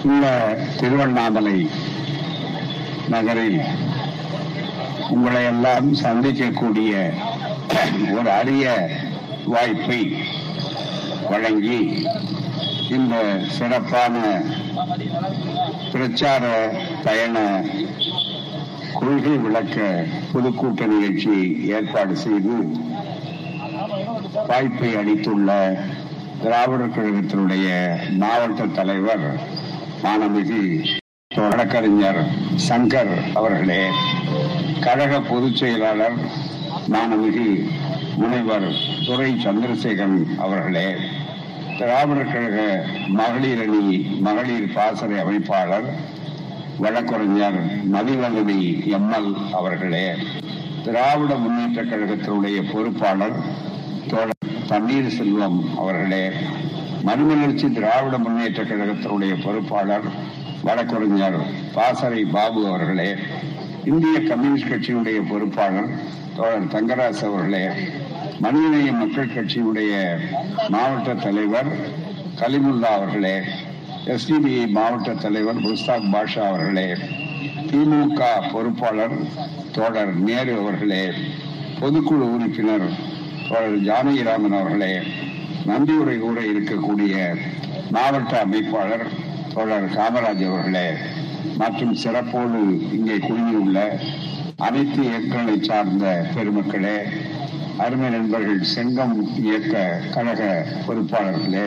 இந்த திருவண்ணாமலை நகரில் உங்களை எல்லாம் சந்திக்கக்கூடிய ஒரு அரிய வாய்ப்பை வழங்கி இந்த சிறப்பான பிரச்சார பயண கொள்கை விளக்க பொதுக்கூட்ட நிகழ்ச்சி ஏற்பாடு செய்து வாய்ப்பை அளித்துள்ள திராவிடர் கழகத்தினுடைய மாவட்ட தலைவர் மாணமிகு வழக்கறிஞர் சங்கர் அவர்களே கழக பொதுச் செயலாளர் மாணமிகு முனைவர் துரை சந்திரசேகரன் அவர்களே திராவிடர் கழக மகளிர் அணி மகளிர் பாசறை அமைப்பாளர் வழக்கறிஞர் மதிவதவி எம்எல் அவர்களே திராவிட முன்னேற்ற கழகத்தினுடைய பொறுப்பாளர் தோழர் பன்னீர்செல்வம் அவர்களே மறுமலர்ச்சி திராவிட முன்னேற்ற கழகத்தினுடைய பொறுப்பாளர் வழக்கறிஞர் பாசறை பாபு அவர்களே இந்திய கம்யூனிஸ்ட் கட்சியினுடைய பொறுப்பாளர் தோழர் தங்கராஜ் அவர்களே மனிதநேய மக்கள் கட்சியினுடைய மாவட்ட தலைவர் கலிமுல்லா அவர்களே எஸ்டிபிஐ மாவட்ட தலைவர் முஸ்தாக் பாஷா அவர்களே திமுக பொறுப்பாளர் தோழர் நேரு அவர்களே பொதுக்குழு உறுப்பினர் தோழர் ஜானகிராமன் அவர்களே நன்றியுரை கூட இருக்கக்கூடிய மாவட்ட அமைப்பாளர் தோழர் காமராஜ் அவர்களே மற்றும் சிறப்போடு இங்கே குழுமியுள்ள அனைத்து இயக்கங்களை சார்ந்த பெருமக்களே அருமை நண்பர்கள் செங்கம் இயக்க கழக பொறுப்பாளர்களே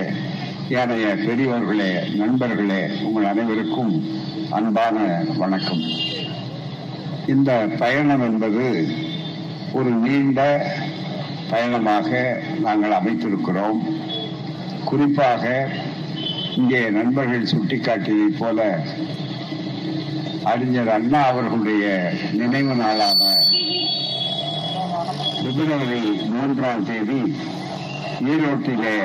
ஏனைய பெரியவர்களே நண்பர்களே உங்கள் அனைவருக்கும் அன்பான வணக்கம். இந்த பயணம் என்பது ஒரு நீண்ட பயணமாக நாங்கள் அமைத்திருக்கிறோம். குறிப்பாக இங்கே நண்பர்கள் சுட்டிக்காட்டியதைப் போல அறிஞர் அண்ணா அவர்களுடைய நினைவு நாளான பிப்ரவரி மூன்றாம் தேதி ஈரோட்டிலே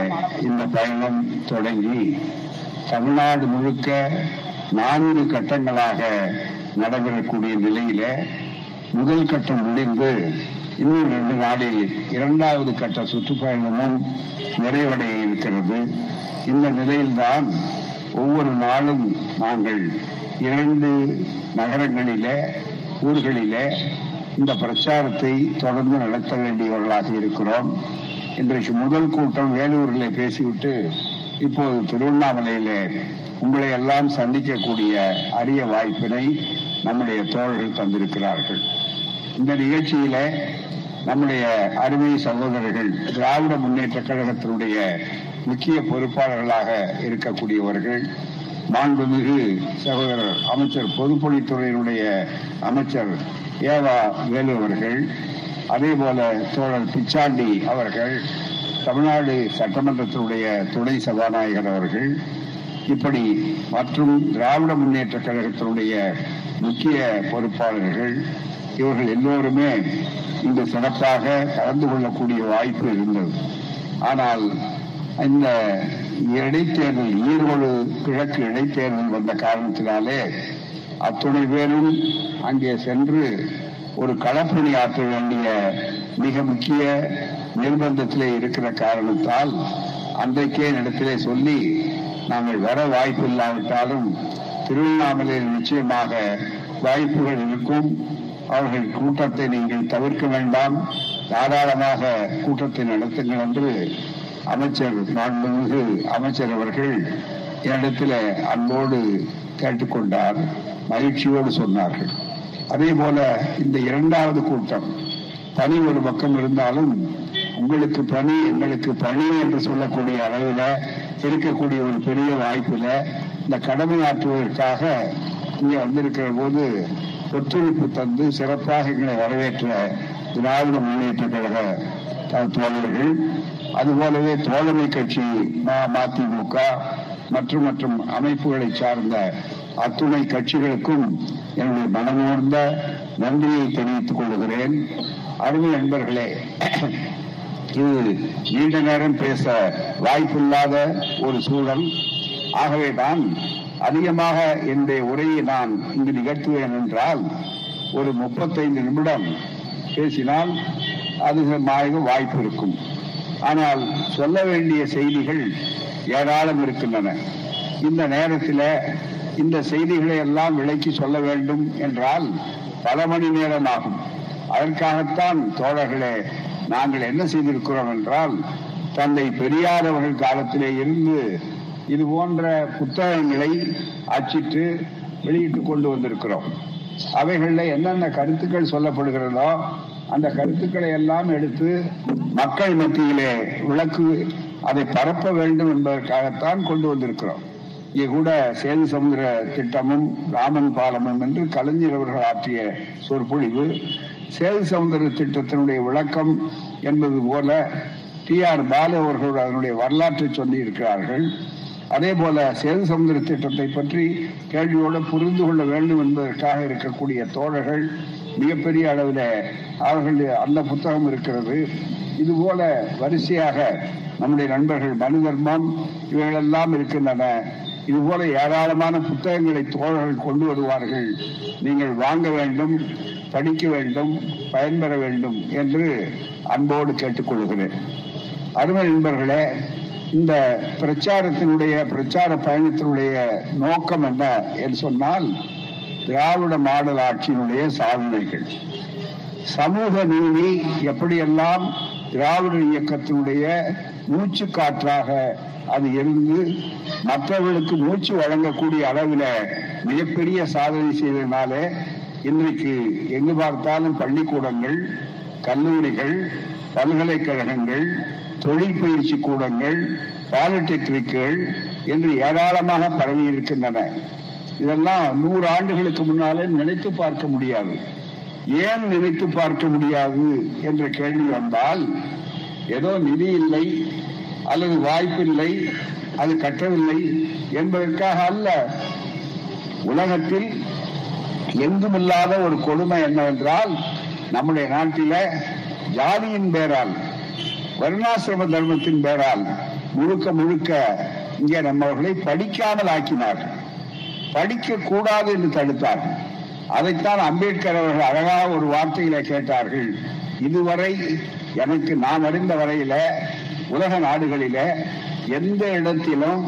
இந்த பயணம் தொடங்கி தமிழ்நாடு முழுக்க நான்கு கட்டங்களாக நடைபெறக்கூடிய நிலையில முதல் கட்டம் முடிந்து இன்னும் ரெண்டு நாளில் இரண்டாவது கட்ட சுற்றுப்பயணமும் நிறைவடைய இருக்கிறது. இந்த நிலையில்தான் ஒவ்வொரு நாளும் நாங்கள் இரண்டு நகரங்களிலே ஊர்களிலே இந்த பிரச்சாரத்தை தொடர்ந்து நடத்த வேண்டியவர்களாக இருக்கிறோம். இன்றைக்கு முதல் கூட்டம் வேலூரில் பேசிவிட்டு இப்போது திருவண்ணாமலையிலே உங்களை எல்லாம் சந்திக்கக்கூடிய அரிய வாய்ப்பினை நம்முடைய தோழர்கள் தந்திருக்கிறார்கள். இந்த நிகழ்ச்சியில நம்முடைய அருமை சகோதரர்கள் திராவிட முன்னேற்ற கழகத்தினுடைய முக்கிய பொறுப்பாளர்களாக இருக்கக்கூடியவர்கள் மாண்புமிகு சகோதரர் அமைச்சர் பொதுப்பணித்துறையினுடைய அமைச்சர் ஏவா வேலு அவர்கள் அதே போல தோழர் பிச்சாண்டி அவர்கள் தமிழ்நாடு சட்டமன்றத்தினுடைய துணை சபாநாயகர் அவர்கள் இப்படி மற்றும் திராவிட முன்னேற்ற கழகத்தினுடைய முக்கிய பொறுப்பாளர்கள் இவர்கள் எல்லோருமே இந்த சிறப்பாக கலந்து கொள்ளக்கூடிய வாய்ப்பு இருந்தது. ஆனால் இந்த இடைத்தேர்தல் ஈரோடு கிழக்கு இடைத்தேர்தல் வந்த காரணத்தினாலே அத்துணை பேரும் அங்கே சென்று ஒரு களப்பணி ஆற்ற வேண்டிய மிக முக்கிய நிர்பந்தத்திலே இருக்கிற காரணத்தால் அன்றைக்கே இடத்திலே சொல்லி நாங்கள் வர வாய்ப்பு இல்லாவிட்டாலும் திருவண்ணாமலையில் நிச்சயமாக வாய்ப்புகள் இருக்கும். அவர்கள் கூட்டத்தை நீங்கள் தவிர்க்க வேண்டாம். தாராளமாக கூட்டத்தை நடத்துங்கள் என்று அமைச்சர் மாண்புமிகு அமைச்சர் அவர்கள் என்னிடத்தில் அன்போடு கேட்டுக்கொண்டார் மகிழ்ச்சியோடு சொன்னார்கள். அதே போல இந்த இரண்டாவது கூட்டம் பணி ஒரு பக்கம் இருந்தாலும் உங்களுக்கு பணி எங்களுக்கு பணி என்று சொல்லக்கூடிய அளவில் இருக்கக்கூடிய ஒரு பெரிய வாய்ப்புல இந்த கடமை ஆற்றுவதற்காக இங்கே வந்திருக்கிற போது ஒத்துழைப்பு தந்து சிறப்பாக எங்களை வரவேற்ற திராவிட முன்னேற்ற கழக தோழர்கள். அதுபோலவே தோழமை கட்சி மதிமுக மற்றும் மற்றும் அமைப்புகளை சார்ந்த அத்துணை கட்சிகளுக்கும் என்னுடைய மனமோர்ந்த நன்றியை தெரிவித்துக் கொள்கிறேன். அருமை நண்பர்களே இது நீண்ட நேரம் பேச வாய்ப்பில்லாத ஒரு சூழல். ஆகவே தான் அதிகமாக என்னுடைய உரையை நான் இங்கு நிகழ்த்துவேன் என்றால் ஒரு முப்பத்தைந்து நிமிடம் பேசினால் அதிகமாக வாய்ப்பு இருக்கும். ஆனால் சொல்ல வேண்டிய செய்திகள் ஏராளம் இருக்கின்றன. இந்த நேரத்தில் இந்த செய்திகளை எல்லாம் விளக்கி சொல்ல வேண்டும் என்றால் பல மணி நேரம் ஆகும். அதற்காகத்தான் தோழர்களே நாங்கள் என்ன செய்திருக்கிறோம் என்றால் தந்தை பெரியார் அவர்கள் காலத்திலே இருந்து இது போன்ற புத்தகங்களை அச்சிட்டு வெளியிட்டு கொண்டு வந்திருக்கிறோம். அவைகளில் என்னென்ன கருத்துக்கள் சொல்லப்படுகிறதோ அந்த கருத்துக்களை எல்லாம் எடுத்து மக்கள் மத்தியிலே விளக்கு அதை பரப்ப வேண்டும் என்பதற்காகத்தான் கொண்டு வந்திருக்கிறோம். இங்கே கூட சேது சமுதிர திட்டமும் ராமன் பாலமும் என்று கலைஞர் அவர்கள் ஆற்றிய சொற்பொழிவு சேது சமுதிர திட்டத்தினுடைய விளக்கம் என்பது போல டி ஆர் பாலு அவர்கள் அதனுடைய வரலாற்றை சொல்லி இருக்கிறார்கள் அதே போல சேது சமுதிர திட்டத்தை பற்றி கேள்வியோடு புரிந்து கொள்ள வேண்டும் என்பதற்காக இருக்கக்கூடிய தோழர்கள் மிகப்பெரிய அளவில் அவர்களுடைய அந்த புத்தகம் இருக்கிறது. இது போல வரிசையாக நம்முடைய நண்பர்கள் மனு தர்மம் இவைகளெல்லாம் இருக்கின்றன. இது போல ஏராளமான புத்தகங்களை தோழர்கள் கொண்டு வருவார்கள். நீங்கள் வாங்க வேண்டும் படிக்க வேண்டும் பயன்பெற வேண்டும் என்று அன்போடு கேட்டுக்கொள்கிறேன். அருமை நண்பர்களே இந்த பிரச்சாரத்தினுடைய பிரச்சார பயணத்தினுடைய நோக்கம் என்ன என்று சொன்னால் திராவிட மாடல் ஆட்சியினுடைய சாதனைகள். சமூக நீதி எப்படியெல்லாம் திராவிட இயக்கத்தினுடைய மூச்சு காற்றாக அது இருந்து மற்றவர்களுக்கு மூச்சு வழங்கக்கூடிய அளவில் மிகப்பெரிய சாதனை செய்ததுனால இன்றைக்கு எங்கு பார்த்தாலும் பள்ளிக்கூடங்கள் கல்லூரிகள் பல்கலைக்கழகங்கள் தொழில் பயிற்சி கூடங்கள் பாலிடெக்னிக்குகள் என்று ஏராளமாக பரவி இருக்கின்றன இதெல்லாம் நூறு ஆண்டுகளுக்கு முன்னாலே நினைத்து பார்க்க முடியாது. ஏன் நினைத்து பார்க்க முடியாது என்ற கேள்வி வந்தால் ஏதோ நிதி இல்லை அல்லது வாய்ப்பில்லை அது கட்டவில்லை என்பதற்காக அல்ல. உலகத்தில் எங்குமில்லாத ஒரு கொடுமை என்னவென்றால் நம்முடைய நாட்டில ஜாதியின் பேரால் வருணாசிரம தர்மத்தின் பேரால் முழுக்க முழுக்க இங்கே நம்மவர்களை படிக்காமல் ஆக்கினார்கள். படிக்க கூடாது என்று தடுத்தார்கள். அதைத்தான் அம்பேத்கர் அவர்கள் அழகாக ஒரு வார்த்தையில கேட்டார்கள். இதுவரை எனக்கு நான் அறிந்த வரையில உலக நாடுகளில எந்த இடத்திலும்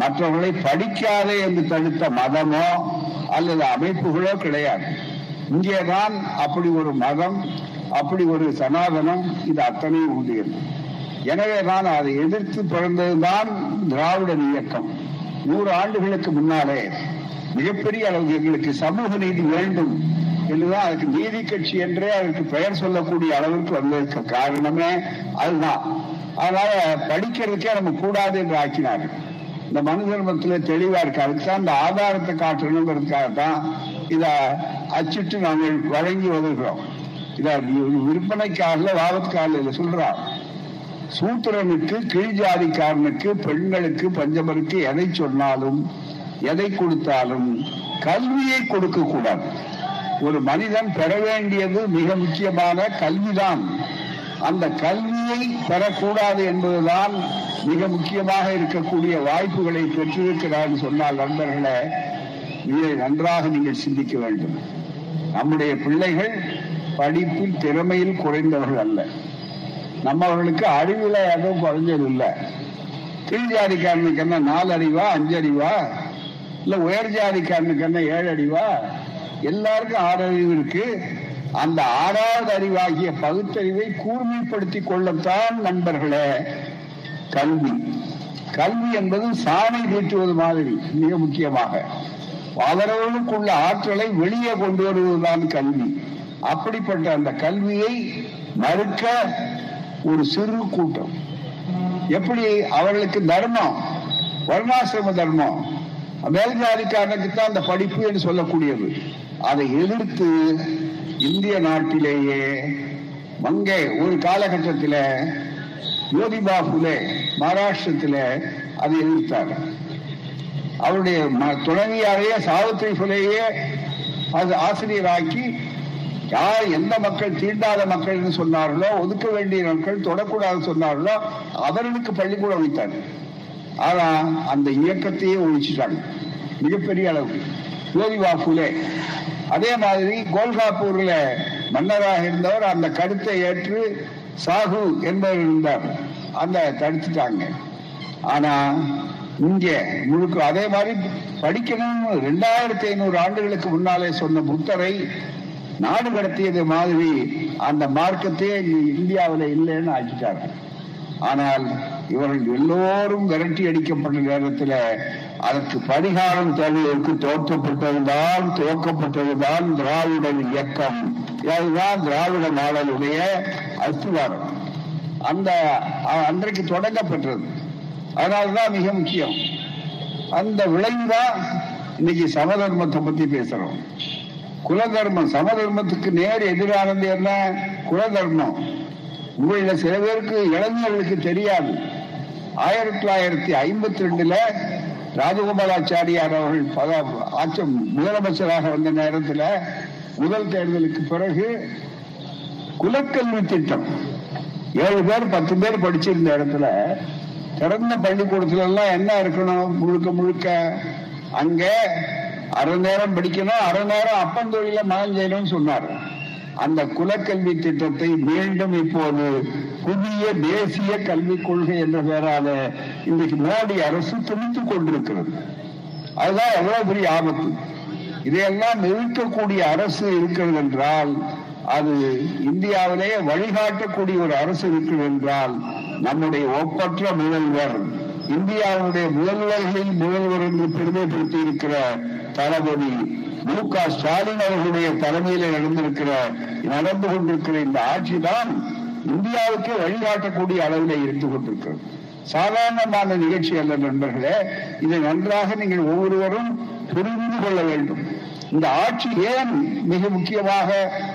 மற்றவர்களை படிக்காதே என்று தடுத்த மதமோ அல்லது அமைப்புகளோ கிடையாது. இங்கேதான் அப்படி ஒரு மதம் அப்படி ஒரு சனாதனம் இது அத்தனையும் உண்டியது எனவே தான் அதை எதிர்த்து பிறந்ததுதான் திராவிட இயக்கம். நூறு ஆண்டுகளுக்கு முன்னாலே மிகப்பெரிய அளவுக்கு எங்களுக்கு சமூக நீதி வேண்டும் என்றுதான் அதுக்கு நீதி கட்சி என்றே அதற்கு பெயர் சொல்லக்கூடிய அளவுக்கு வந்ததற்கு காரணமே அதுதான். அதனால படிக்கிறதுக்கே நம்ம கூடாது என்று ஆக்கினார்கள். இந்த மனு தர்மத்துல தெளிவா இருக்கு. அதுக்குதான் இந்த ஆதாரத்தை காட்டணுங்கிறதுக்காகத்தான் இத அச்சிட்டு நாங்கள் வழங்கி வருகிறோம் விற்பனைக்காக வாதத்துக்காக சொல்றான் சூத்திரனுக்கு கீழ்ஜாதிக்காரனுக்கு பெண்களுக்கு பஞ்சமருக்கு எதை சொன்னாலும் எதை கொடுத்தாலும் கல்வியை கொடுக்க கூடாது. ஒரு மனிதன் பெற வேண்டியது மிக முக்கியமான கல்விதான். அந்த கல்வியை பெறக்கூடாது என்பதுதான் மிக முக்கியமாக இருக்கக்கூடிய வாய்ப்புகளை பெற்றிருக்கிறார் சொன்னால் நண்பர்களே இதை நன்றாக நீங்கள் சிந்திக்க வேண்டும். நம்முடைய பிள்ளைகள் படிப்பில் திறமையில் குறைந்தவர்கள் அல்ல. நம்மவர்களுக்கு அறிவில் எதுவும் குறைஞ்சது இல்லை கீழ் ஜாதிக்காரனுக்கு என்ன நாலு அறிவா அஞ்சு அறிவா இல்லை உயர் ஜாதிக்காரனுக்கு என்ன ஏழு அறிவா எல்லாருக்கும் ஆறு அறிவு இருக்கு. அந்த ஆறாவது அறிவாகிய பகுத்தறிவை கூர்மைப்படுத்தி கொள்ளத்தான் நண்பர்களே கல்வி. கல்வி என்பது சாணை தீட்டுவது மாதிரி மிக முக்கியமாக. அவரவர்களுக்குள்ள ஆற்றலை வெளியே கொண்டு வருவதுதான் கல்வி. அப்படிப்பட்ட அந்த கல்வியை மறுக்க ஒரு சிறு கூட்டம். எப்படி அவர்களுக்கு தர்மம்? வர்ணாசிரம தர்மம். மேல்ஜாதிக்காரனுக்கு தான் அந்த படிப்பு என்று சொல்லக்கூடியது. அதை எதிர்த்து இந்திய நாட்டிலேயே மங்கே ஒரு காலகட்டத்தில் ஜோதிபா புலே மகாராஷ்டிரத்தில் அதை எதிர்த்தார். அவருடைய துணைவியாரையே சாவித்திரி புலேயே அது ஆசிரியராக்கி யார் எந்த மக்கள் தீண்டாத மக்கள் சொன்னார்களோ ஒதுக்க வேண்டிய மக்கள் தொடக்கூடாது சொன்னார்களோ அவர்களுக்கு பள்ளிக்கூடம் வைத்தார் ஆனா அந்த இயக்கத்தையே ஒழிச்சிட்டாங்க. மிகப்பெரிய அளவுக்கு. ஜோதிபா அதே மாதிரி கோல்காப்பூர்ல மன்னராக இருந்தவர் அந்த கருத்தை ஏற்று சாகு என்பவர் இருந்தார். அந்த தடுத்துட்டாங்க. ஆனா இங்க முழுக்க அதே மாதிரி படிக்கணும் ரெண்டாயிரத்தி ஐநூறு ஆண்டுகளுக்கு முன்னாலே சொன்ன புத்தரை நாடு கடத்தியது மாதிரி அந்த மார்க்கத்தையே இந்தியாவில் இல்லைன்னு ஆக்கிட்டாங்க. ஆனால் இவர்கள் எல்லோரும் விரட்டி அடிக்கப்பட்ட நேரத்தில் அதற்கு பரிகாரம் தேவைகளுக்கு தோற்றப்பட்டதுதான் துவக்கப்பட்டதுதான் திராவிட இயக்கம். அதுதான் திராவிட மாடலுடைய அஸ்திவாரம். அந்த அன்றைக்கு தொடங்கப்பட்டது அதனால்தான் மிக முக்கியம். அந்த விளைவுதான் இன்னைக்கு சமதர்மத்தை பத்தி பேசுறோம். குலதர்மம் சமதர்மத்துக்கு நேர் எதிரானது என்ன? குலதர்மம். உங்களில் சில பேருக்கு இளைஞர்களுக்கு தெரியாது. ஆயிரத்தி தொள்ளாயிரத்தி ஐம்பத்தி ரெண்டுல ராஜகோபாலாச்சாரியார் அவர்கள் பத ஆட்சம் முதலமைச்சராக வந்த நேரத்தில் முதல் தேர்தலுக்கு பிறகு குலக்கல்வி திட்டம். ஏழு பேர் பத்து பேர் படிச்சிருந்த இடத்துல திறந்த பள்ளிக்கூடத்துல எல்லாம் என்ன இருக்கணும் முழுக்க முழுக்க? அங்க அரை நேரம் படிக்கணும். அரை நேரம் அப்பந்தொழில மகன் செய்யணும்னு சொன்னார். அந்த குலக்கல்வி திட்டத்தை மீண்டும் இப்போது புதிய தேசிய கல்விக் கொள்கை என்ற பெயரால இன்றைக்கு மோடி அரசு துணித்துக் கொண்டிருக்கிறது. அதுதான் எவ்வளவு பெரிய ஆபத்து. இதையெல்லாம் நிறுத்தக்கூடிய அரசு இருக்கிறது என்றால் அது இந்தியாவிலேயே வழிகாட்டக்கூடிய ஒரு அரசு இருக்கிறது என்றால் நம்முடைய ஒப்பற்ற முதல்வர் இந்தியாவுடைய முதல்வர்களில் முதல்வர் என்று பெருமைப்படுத்தி இருக்கிற தளபதி மு க ஸ்டாலின் அவர்களுடைய தலைமையில் நடந்திருக்கிற நடந்து கொண்டிருக்கிற இந்த ஆட்சி தான் இந்தியாவுக்கு வழிகாட்டக்கூடிய அளவில் இருந்து கொண்டிருக்கிறது. சாதாரணமான நிகழ்ச்சி அல்ல நண்பர்களே. இதை நன்றாக நீங்கள் ஒவ்வொருவரும் புரிந்து கொள்ள வேண்டும். இந்த ஆட்சி ஏன் மிக முக்கியமாக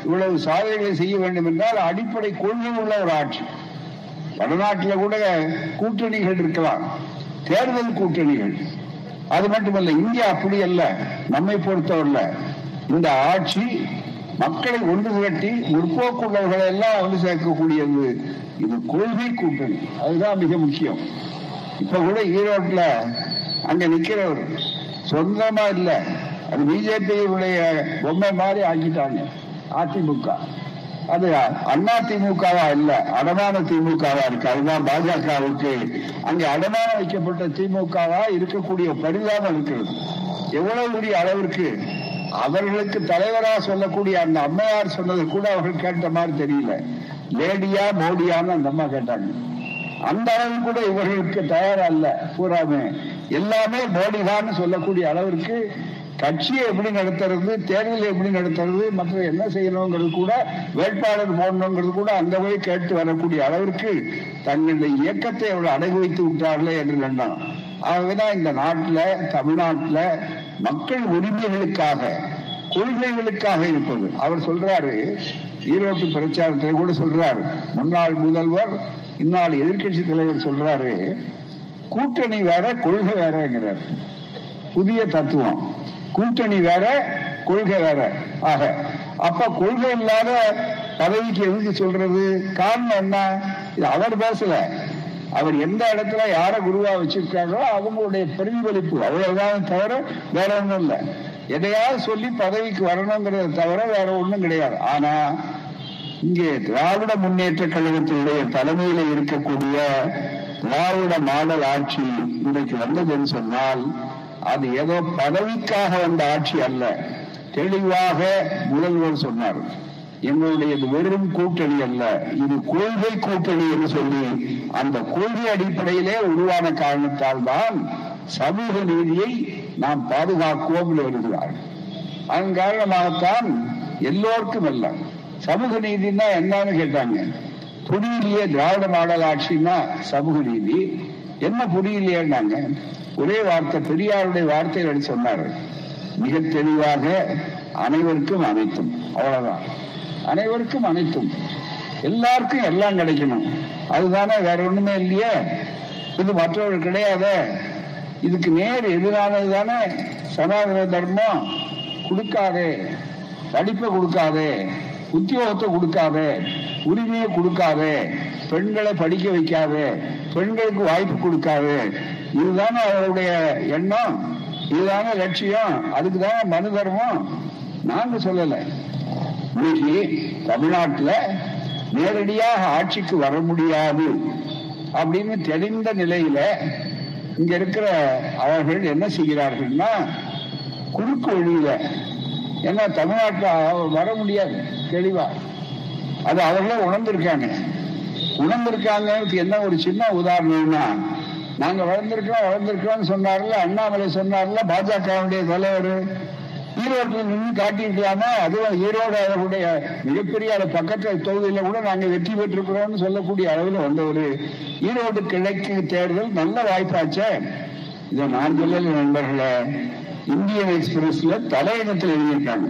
இவ்வளவு சாதனைகளை செய்ய வேண்டும் என்றால் அடிப்படை கொள்கை உள்ள ஒரு ஆட்சி. தமிழ்நாட்டில் கூட கூட்டணிகள் இருக்கலாம். தேர்தல் கூட்டணிகள். அது மட்டுமல்ல இந்தியா அப்படி அல்ல நம்மை பொறுத்தவரல இந்த ஆட்சி மக்களை ஒன்று திரட்டி முற்போக்குள்ளவர்களை எல்லாம் ஒன்று சேர்க்கக்கூடியது. இது கொள்கை கூட்டணி. அதுதான் மிக முக்கியம். இப்ப கூட ஈரோட்டில் அங்க நிக்கிறவர் சொந்தமா இல்ல. அது பிஜேபியுடைய பொம்மை மாதிரி ஆக்கிட்டாங்க அதிமுக. அது அண்ணா திமுகவா இல்ல அடமான திமுகவா இருக்கு. அதுதான் பாஜகவுக்கு. அங்கே அடமானம் வைக்கப்பட்ட திமுகவா இருக்கக்கூடிய பரிதாபம் இருக்கிறது எவ்வளவு பெரிய அளவிற்கு அவர்களுக்கு தலைவரா சொல்லக்கூடிய அந்த அம்மையார் சொன்னது கூட அவர்கள் கேட்ட மாதிரி தெரியல. லேடியா மோடியான்னு அந்த அம்மா கேட்டாங்க. அந்த அளவு கூட இவர்களுக்கு தயாரா இல்ல. பூராமே எல்லாமே மோடிதான் சொல்லக்கூடிய அளவிற்கு கட்சியை எப்படி நடத்துறது தேர்தலை எப்படி நடத்துறது மற்ற என்ன செய்யணுங்கிறது கூட வேட்பாளர் போடணுங்கிறது கூட அந்த வழி கேட்டு வரக்கூடிய அளவிற்கு தங்களுடைய இயக்கத்தை அவர்கள் அடகு வைத்து விட்டார்களே என்று கண்டான் ஆகவேதான் இந்த நாட்டில் தமிழ்நாட்டில் மக்கள் உரிமைகளுக்காக கொள்கைகளுக்காக இருப்பது. அவர் சொல்றாரு ஈரோட்டு பிரச்சாரத்தில் கூட சொல்றாரு. முன்னாள் முதல்வர் இந்நாள் எதிர்கட்சி தலைவர் சொல்றாரு கூட்டணி வேற கொள்கை வேறங்கிறார். புதிய தத்துவம். கூட்டணி வேற கொள்கை வேற. ஆக அப்ப கொள்கை இல்லாத பதவிக்கு எதுக்கு சொல்றது? காரணம் என்ன? இது அவர் பேசல. அவர் எந்த இடத்துல யார குருவா வச்சிருக்காங்களோ அவங்களுடைய பிரதிபலிப்பு. அவ்வளவுதான் தவிர வேற ஒண்ணும் இல்லை. எதையாவது சொல்லி பதவிக்கு வரணுங்கிறத தவிர வேற ஒண்ணும் கிடையாது. ஆனா இங்கே திராவிட முன்னேற்ற கழகத்தினுடைய தலைமையில இருக்கக்கூடிய திராவிட மாடல் ஆட்சி இன்றைக்கு வந்ததுன்னு சொன்னால் அது ஏதோ பதவிக்காக வந்த ஆட்சி அல்ல. தெளிவாக முதல்வர் சொன்னார் எங்களுடைய வெறும் கூட்டணி அல்ல இது கொள்கை கூட்டணி என்று சொல்லி. அந்த கொள்கை அடிப்படையிலே உருவான காரணத்தால் தான் சமூக நீதியை நாம் பாதுகாக்குவோம் வருகிறார் அதன் காரணமாகத்தான் எல்லோருக்கும் அல்ல. சமூக நீதினா என்னன்னு கேட்டாங்க. புரியலையே திராவிட மாடல் ஆட்சின்னா சமூக நீதி. என்ன புரியலையேன்னாங்க ஒரே வார்த்தை பெரியாருடைய வார்த்தைகள் சொன்னார் மிக தெளிவாக அனைவருக்கும் அனைத்தும் அவ்வளவுதான். அனைவருக்கும் அனைத்தும் எல்லாருக்கும் எல்லாம் கிடைக்கணும். அதுதானே வேற ஒண்ணுமே இல்லையே. இது மற்றவர்கள் கிடையாத. இதுக்கு நேர் எதிரானது தானே. சனாதன தர்மம். கொடுக்காதே. படிப்பை கொடுக்காதே. உத்தியோகத்தை கொடுக்காதே. உரிமையை கொடுக்காதே. பெண்களை படிக்க வைக்காது பெண்களுக்கு வாய்ப்பு கொடுக்காது. இதுதானே அவருடைய எண்ணம் இதுதானே லட்சியம் அதுக்குதான் மனு தர்மம்? நாங்க சொல்லல. இன்னைக்கு தமிழ்நாட்டில் நேரடியாக ஆட்சிக்கு வர முடியாது அப்படின்னு தெரிந்த நிலையில இங்க இருக்கிற அவர்கள் என்ன செய்கிறார்கள்னா குறுக்கு வழியில ஏன்னா தமிழ்நாட்டில் வர முடியாது தெளிவா. அது அவர்களே உணர்ந்திருக்காங்க. உணர்ந்திருக்காங்கிறது என்ன ஒரு சின்ன உதாரணம்னா நாங்க வளர்ந்திருக்கிறோம் வளர்ந்திருக்கிறோம்னு சொன்னார்ல அண்ணாமலை சொன்னார்ல பாஜகவுடைய தலைவர். ஈரோட்டில் நின்று காட்டியிருக்கலாமா அதுவும் ஈரோடு அவருடைய மிகப்பெரிய அளவு பக்கத்து தொகுதியில கூட நாங்க வெற்றி பெற்றிருக்கிறோம்னு சொல்லக்கூடிய அளவில் வந்த ஒரு ஈரோடு கிழக்கு தேர்தல் நல்ல வாய்ப்பாச்சே. இதை நான் சொல்லல நண்பர்களே இந்தியன் எக்ஸ்பிரஸ்ல தலையங்கத்தில் எழுதியிருக்காங்க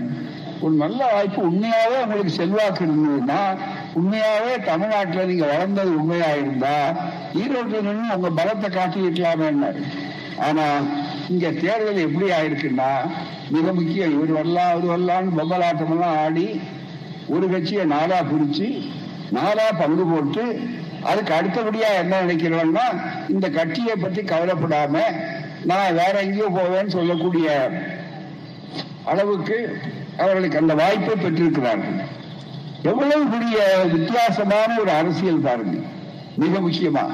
ஒரு நல்ல வாய்ப்பு உண்மையாவே உங்களுக்கு செல்வாக்கு இருந்ததுன்னா உண்மையாவே தமிழ்நாட்டில் நீங்க வளர்ந்தது உண்மையா இருந்தா ஈரோட்டில் நின்று உங்க பலத்தை காட்டிக்கலாமே ஆனா இங்க தேர்தல் எப்படி ஆயிருக்குன்னா மிக முக்கியம் இவர் வரலாம் அவர் வரலாம்னு பொம்மலாட்டம் எல்லாம் ஆடி ஒரு கட்சியை நாளா பிரிச்சு நாளா பங்கு போட்டு அதுக்கு அடுத்தபடியா என்ன நினைக்கிறோம்னா இந்த கட்சியை பத்தி கவலைப்படாம நான் வேற எங்கேயோ போவேன்னு சொல்லக்கூடிய அளவுக்கு அவர்களுக்கு அந்த வாய்ப்பை பெற்றிருக்கிறார்கள். எவ்வளவு பெரிய வித்தியாசமான ஒரு அரசியல் பாருங்க. மிக முக்கியமா.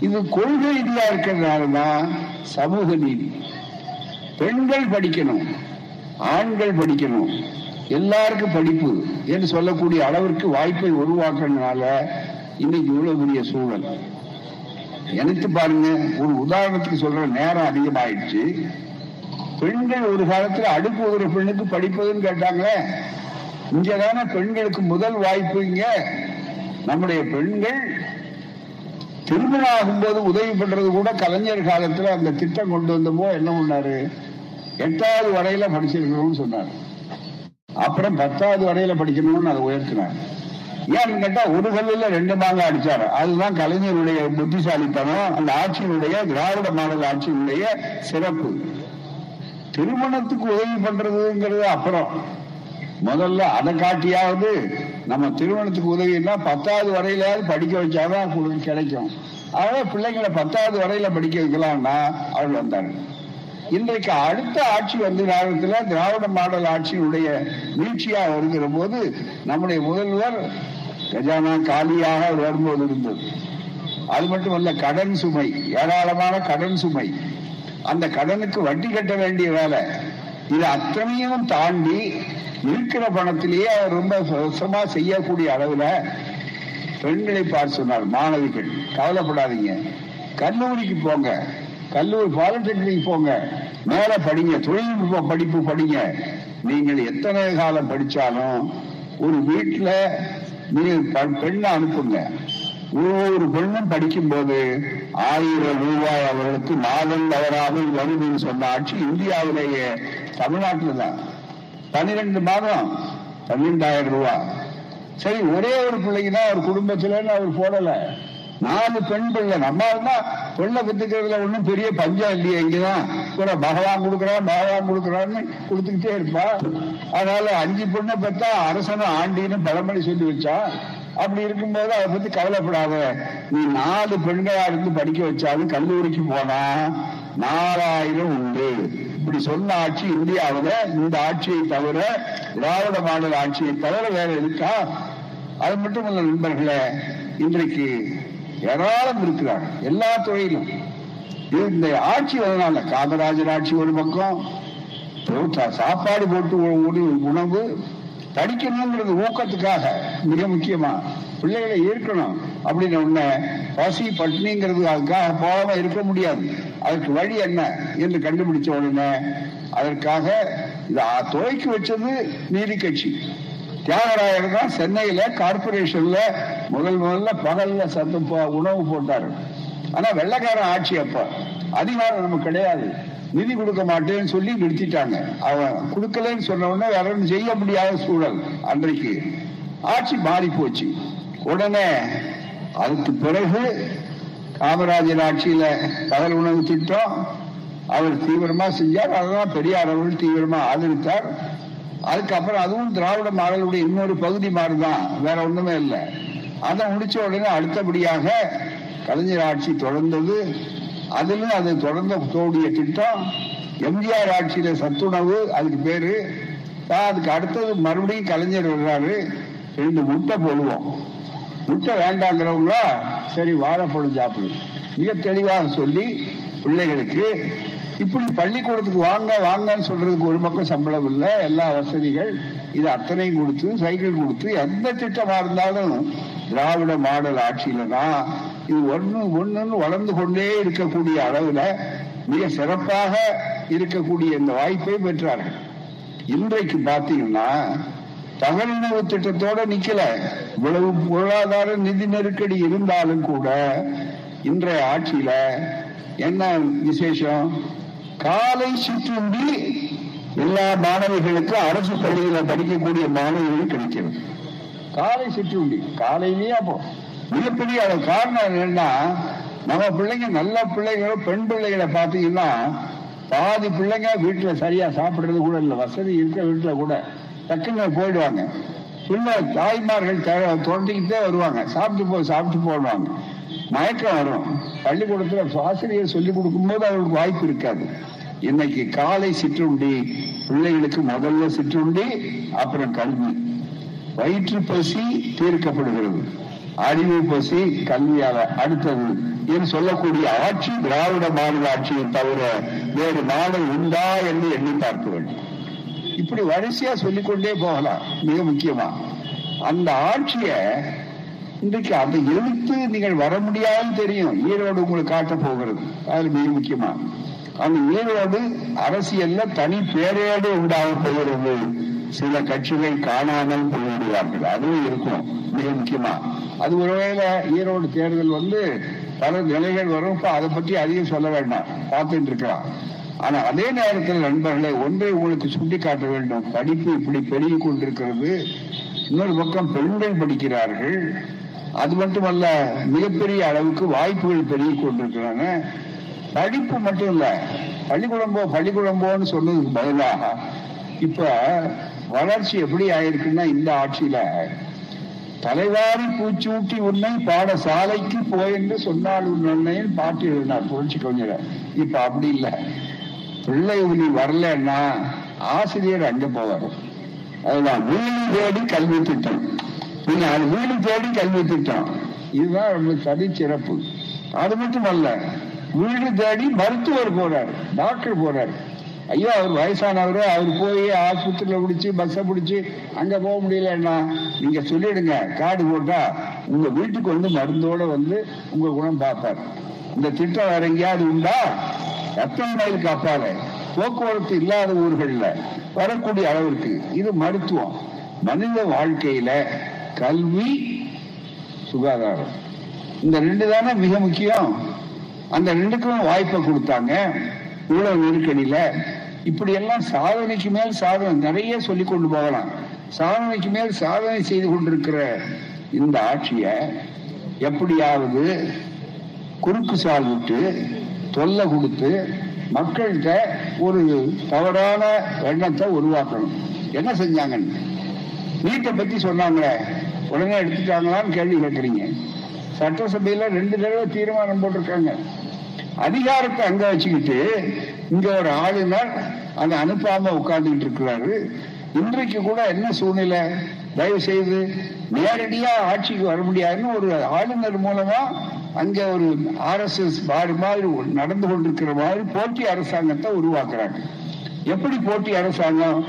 இது கொள்கை ரீதியா இருக்கிறதுனாலதான் சமூக நீதி. பெண்கள் படிக்கணும் ஆண்கள் படிக்கணும் எல்லாருக்கும் படிப்பு என்று சொல்லக்கூடிய அளவிற்கு வாய்ப்பை உருவாக்குறதுனால இன்னைக்கு இவ்வளவு பெரிய சூழல். நினைத்து பாருங்க ஒரு உதாரணத்துக்கு சொல்ற நேரம் அதிகமாயிடுச்சு. பெண்கள் ஒரு காலத்துல அடுப்பு ஒரு பெண்ணுக்கு படிப்பதுன்னு கேட்டாங்களே இங்கதான பெண்களுக்கு முதல் வாய்ப்பு இங்க. நம்முடைய பெண்கள் திருமணம் ஆகும்போது உதவி பண்றது கூட கலைஞர் காலத்துல அந்த திட்டம் கொண்டு வந்தப்போ என்ன பண்ணாரு? எட்டாவது வரையில படிச்சிருக்கணும்னு சொன்னார். அப்புறம் பத்தாவது வரையில படிக்கணும்னு அதை உயர்த்தினார். ஏன்னு கேட்டா ஒரு கல்லுல ரெண்டு மாங்க அடிச்சாரு. அதுதான் கலைஞருடைய புத்திசாலித்தனம் அந்த ஆட்சியினுடைய திராவிட மாடல் ஆட்சியினுடைய சிறப்பு. திருமணத்துக்கு உதவி பண்றதுங்கிறது அப்புறம். முதல்ல அதை காட்டியாவது நம்ம திருமணத்துக்கு உதவினா பத்தாவது வரையிலாவது படிக்க வச்சாதான் கிடைக்கும். அதாவது பிள்ளைங்களை பத்தாவது வரையில படிக்க வைக்கலாம்னா அவள் வந்தாங்க இன்றைக்கு அடுத்த ஆட்சி வந்த காலத்துல திராவிட மாடல் ஆட்சியினுடைய வீழ்ச்சியா வருகிற போது நம்முடைய முதல்வர் கஜானா காலியாக வரும்போது இருந்தது. அது மட்டுமல்ல கடன் சுமை ஏராளமான கடன் சுமை. அந்த கடனுக்கு வட்டி கட்ட வேண்டிய வேலை. இது அத்தனையும் தாண்டி இருக்கிற பணத்திலேயே அவர் ரொம்ப சொசமா செய்யக்கூடிய அளவுல பெண்களை பார்த்து சொன்னார் மாணவிகள் கவலைப்படாதீங்க. கல்லூரிக்கு போங்க. கல்லூரி பாலிடெக்னிக் போங்க. மேல படிங்க. தொழில்நுட்ப படிப்பு படிங்க. நீங்கள் எத்தனை காலம் படிச்சாலும் ஒரு வீட்டுல நீங்கள் பெண்ணை அனுப்புங்க. ஒவ்வொரு பெண்ணும் படிக்கும் போது ஆயிரம் ரூபாய் அவர்களுக்கு மாதம் தவறாமல் வருதுன்னு சொன்ன ஆட்சி இந்தியாவிலேயே தமிழ்நாட்டில் தான். பன்னிரெண்டு மாதம் பன்னிரெண்டாயிரம் ரூபாய் சரி ஒரே ஒரு பிள்ளைக்கு தான் அவர் குடும்பத்துல அவர் போடல. நாலு பெண் பிள்ளை. நம்ம இருந்தா பெண்ணை பெற்றுக்கிறதுல ஒன்றும் பெரிய பஞ்சம் இல்லையே இங்கதான். கூட பகவான் கொடுக்குறான் பகவான் கொடுக்குறான்னு கொடுத்துக்கிட்டே இருப்பா. அதனால அஞ்சு பெண்ணை பெற்றா அரசனும் ஆண்டின்னு பழமொழி சொல்லி வச்சா. அப்படி இருக்கும்போது அதை பத்தி கவலைப்படாத. நீ நாலு பெண்களா இருந்து படிக்க வச்சாலும் கல்லூரிக்கு போனா நாலாயிரம் உண்டு. இப்படி சொன்ன ஆட்சி இந்தியாவில் இந்த ஆட்சியை தவிர திராவிட மாடல் ஆட்சியை தவிர வேற இருக்கா அது மட்டும் இல்ல நண்பர்களே இன்றைக்கு ஏராளம் இருக்கிறார் எல்லா துறையிலும். இந்த ஆட்சி வந்தனால காமராஜர் ஆட்சி ஒரு பக்கம் சாப்பாடு போட்டு உணவு படிக்கணுங்கிறது ஊக்கத்துக்காக மிக முக்கியமா. பிள்ளைகளை ஈர்க்கணும். அப்படின்னு உடனே பசி பட்டினிங்கிறது அதுக்காக போகாம இருக்க முடியாது. அதுக்கு வழி என்ன என்று கண்டுபிடிச்ச உடனே அதற்காக இதை வச்சது நீதி கட்சி. தியாகராயர் தான் சென்னையில கார்பரேஷன்ல முதல் முதல்ல பகல்ல சத்தம் உணவு போட்டாரு. ஆனா வெள்ளக்காரன் ஆட்சி அப்ப. அதிகாரம் நமக்கு கிடையாது. நிதி கொடுக்க மாட்டேன்னு சொல்லி நிறுத்திட்டாங்க. அவன் கொடுக்கலன்னு சொன்ன உடனே ஒன்றும் செய்ய முடியாத சூழல் அன்றைக்கு. ஆட்சி மாறி போச்சு. உடனே அதுக்கு பிறகு காமராஜர் ஆட்சியில கடல் உணவு திட்டம் அவர் தீவிரமா செஞ்சார். அதெல்லாம் பெரியார் அவர்கள் தீவிரமா ஆதரித்தார். அதுக்கப்புறம் அதுவும் திராவிட மாடலுடைய இன்னொரு பகுதி மாறுதான். வேற ஒண்ணுமே இல்லை. அதை முடிச்ச உடனே அடுத்தபடியாக கலைஞர் ஆட்சி தொடர்ந்தது. அதுல அது தொடர்ந்த தோடிய திட்டம் எம்ஜிஆர் ஆட்சியில சத்துணவு அதுக்கு பேரு. அதுக்கு அடுத்தது மறுபடியும் கலைஞர் வர்றாரு. ரெண்டு முட்டை போடுவோம். முட்டை வேண்டாங்கிறவங்களா சரி வாழைப்பழம் சாப்பிடு. மிக தெளிவாக சொல்லி பிள்ளைகளுக்கு இப்படி பள்ளிக்கூடத்துக்கு வாங்க வாங்கன்னு சொல்றதுக்கு ஒரு பக்கம் சம்பளம் இல்லை. எல்லா வசதிகள் இது அத்தனையும் கொடுத்து சைக்கிள் கொடுத்து எந்த திட்டமா இருந்தாலும் திராவிட மாடல் ஆட்சியில தான் இது ஒண்ணு ஒண்ணுன்னு வளர்ந்து கொண்டே இருக்கக்கூடிய அளவுல மிக சிறப்பாக இருக்கக்கூடிய இந்த வாய்ப்பை பெற்றார்கள். இன்றைக்கு பாத்தீங்கன்னா தகவலுணவு திட்டத்தோட நிக்கல. இவ்வளவு பொருளாதார நிதி நெருக்கடி இருந்தாலும் கூட இன்றைய ஆட்சியில என்ன விசேஷம்? காலை சிற்றுண்டி எல்லா மாணவர்களுக்கும் அரசு பள்ளியில படிக்கக்கூடிய மாணவர்களுக்கு கிடைக்கிறது. காலை சிற்றுண்டி காலையிலேயே அப்போ. மிகப்பெரிய அளவு காரணம் என்னன்னா நம்ம பிள்ளைங்க நல்ல பிள்ளைகளும் பெண் பிள்ளைகளை பார்த்தீங்கன்னா பாதி பிள்ளைங்க வீட்டுல சரியா சாப்பிடுறது கூட இல்லை வசதி இருக்க வீட்டுல கூட டக்குன்னு போயிடுவாங்க. பிள்ளை தாய்மார்கள் தொடர்ந்துக்கிட்டே வருவாங்க. சாப்பிட்டு போ சாப்பிட்டு போடுவாங்க மயக்கம் வரும். பள்ளிக்கூடத்துல ஆசிரியர் சொல்லிக் கொடுக்கும்போது அவங்களுக்கு வாய்ப்பு இருக்காது. இன்னைக்கு காலை சிற்றுண்டி பிள்ளைகளுக்கு முதல்ல சிற்றுண்டி அப்புறம் கல்வி. வயிற்று பசி தீர்க்கப்படுகிறது. அறிவு பசி கல்வியாக அடுத்தது என்று சொல்லக்கூடிய ஆட்சி திராவிட மாநில ஆட்சியை தவிர வேறு நாடு உண்டா என்று எண்ணி பார்க்க வேண்டும். இப்படி வரிசையா சொல்லிக்கொண்டே போகலாம். மிக முக்கியமா. அந்த ஆட்சிய இன்றைக்கு அதை எழுத்து நீங்கள் வர முடியாதுன்னு தெரியும். ஈரோடு உங்களுக்கு காட்ட போகிறது. அது மிக முக்கியமா. அந்த ஈரோடு அரசியல்ல தனி பேரையோடு உண்டாக போகிறது. சில கட்சிகள் காணாமல் போய்விடுவார்கள். அதுவும் இருக்கும் மிக முக்கியமா. அது ஒருவேளை ஈரோடு தேர்தல் வந்து பல நிலைகள் வரும். அதை பற்றி அதிகம் சொல்ல வேண்டாம். பார்த்துட்டு இருக்கலாம். ஆனா அதே நேரத்தில் நண்பர்களை ஒன்றை உங்களுக்கு சுட்டிக்காட்ட வேண்டும். படிப்பு இப்படி பெருகி கொண்டிருக்கிறது. இன்னொரு பக்கம் பெண்கள் படிக்கிறார்கள். அது மட்டுமல்ல மிகப்பெரிய அளவுக்கு வாய்ப்புகள் பெருகி கொண்டிருக்கிறாங்க. படிப்பு மட்டும் இல்ல பள்ளிக்குழம்போ பள்ளிக்குழம்போன்னு சொன்னதுக்கு பதிலாக இப்ப வளர்ச்சி எப்படி ஆயிருக்குன்னா இந்த ஆட்சியில தலைவாரி பூச்சூட்டி உன்னை பாடசாலைக்கு போயென்று சொன்னால் உன்னை பாட்டு எழுதினார் புரட்சி கவிஞர். இப்ப அப்படி இல்லை. பிள்ளை நீ வரலன்னா ஆசிரியர் அங்க போவார். அதுதான் வீடு தேடி கல்வி திட்டம். நீங்க அது வீடு தேடி கல்வி திட்டம். இதுதான் ரொம்ப தனி சிறப்பு அது மட்டும் அல்ல வீடு தேடி மருத்துவர் போறார் டாக்டர் போறார். ஐயோ அவர் வயசானவர் அவர் போய் ஆஸ்பத்திரியில் பிடிச்சி பஸ்ஸை பிடிச்சி அங்க போக முடியலன்னா நீங்க சொல்லிடுங்க கார்டு போட்டா உங்க வீட்டுக்கு வந்து மருந்தோட வந்து உங்க குணம் பார்ப்பார். இந்த திட்டம் வேற எங்கேயாவது உண்டா? எத்தனை மைலுக்கு அப்பால போக்குவரத்து இல்லாத ஊர்கள்ல வரக்கூடிய அளவிற்கு இது மருத்துவம். மனித வாழ்க்கையில கல்வி சுகாதாரம். இந்த ரெண்டு தானே மிக முக்கியம். அந்த ரெண்டுக்கும் வாய்ப்பை கொடுத்தாங்க. இவ்வளவு நெருக்கடியில இப்படி எல்லாம் சாதனைக்கு மேல் சாதனை நிறைய சொல்லி கொண்டு போகலாம். சாதனைக்கு மேல் சாதனை செய்து கொண்டிருக்கிற இந்த ஆட்சிய எப்படியாவது குறுக்கு சால் விட்டு தொல்லை கொடுத்து மக்கள்கிட்ட ஒரு தவறான எண்ணத்தை உருவாக்கணும். என்ன செஞ்சாங்கன்னு? நீட்டை பத்தி சொன்னாங்களே. உடனே எடுத்துட்டாங்களான்னு கேள்வி கேட்குறீங்க. சட்டசபையில ரெண்டு தடவை தீர்மானம் போட்டிருக்காங்க. அதிகாரத்தை அங்க வச்சுக்கிட்டு இங்க ஒரு ஆளுநர் அதை அனுப்பாம உட்கார்ந்துட்டு இருக்கிறாரு. இன்றைக்கு கூட என்ன சூழ்நிலை? தயவு செய்து நேரடியா ஆட்சிக்கு வர முடியாதுன்னு ஒரு ஆளுநர் மூலமா அங்க ஒரு ஆர் எஸ் எஸ் பாடு மாதிரி நடந்து கொண்டிருக்கிற மாதிரி போட்டி அரசாங்கத்தை உருவாக்குறாங்க. எப்படி போட்டி அரசாங்கம்?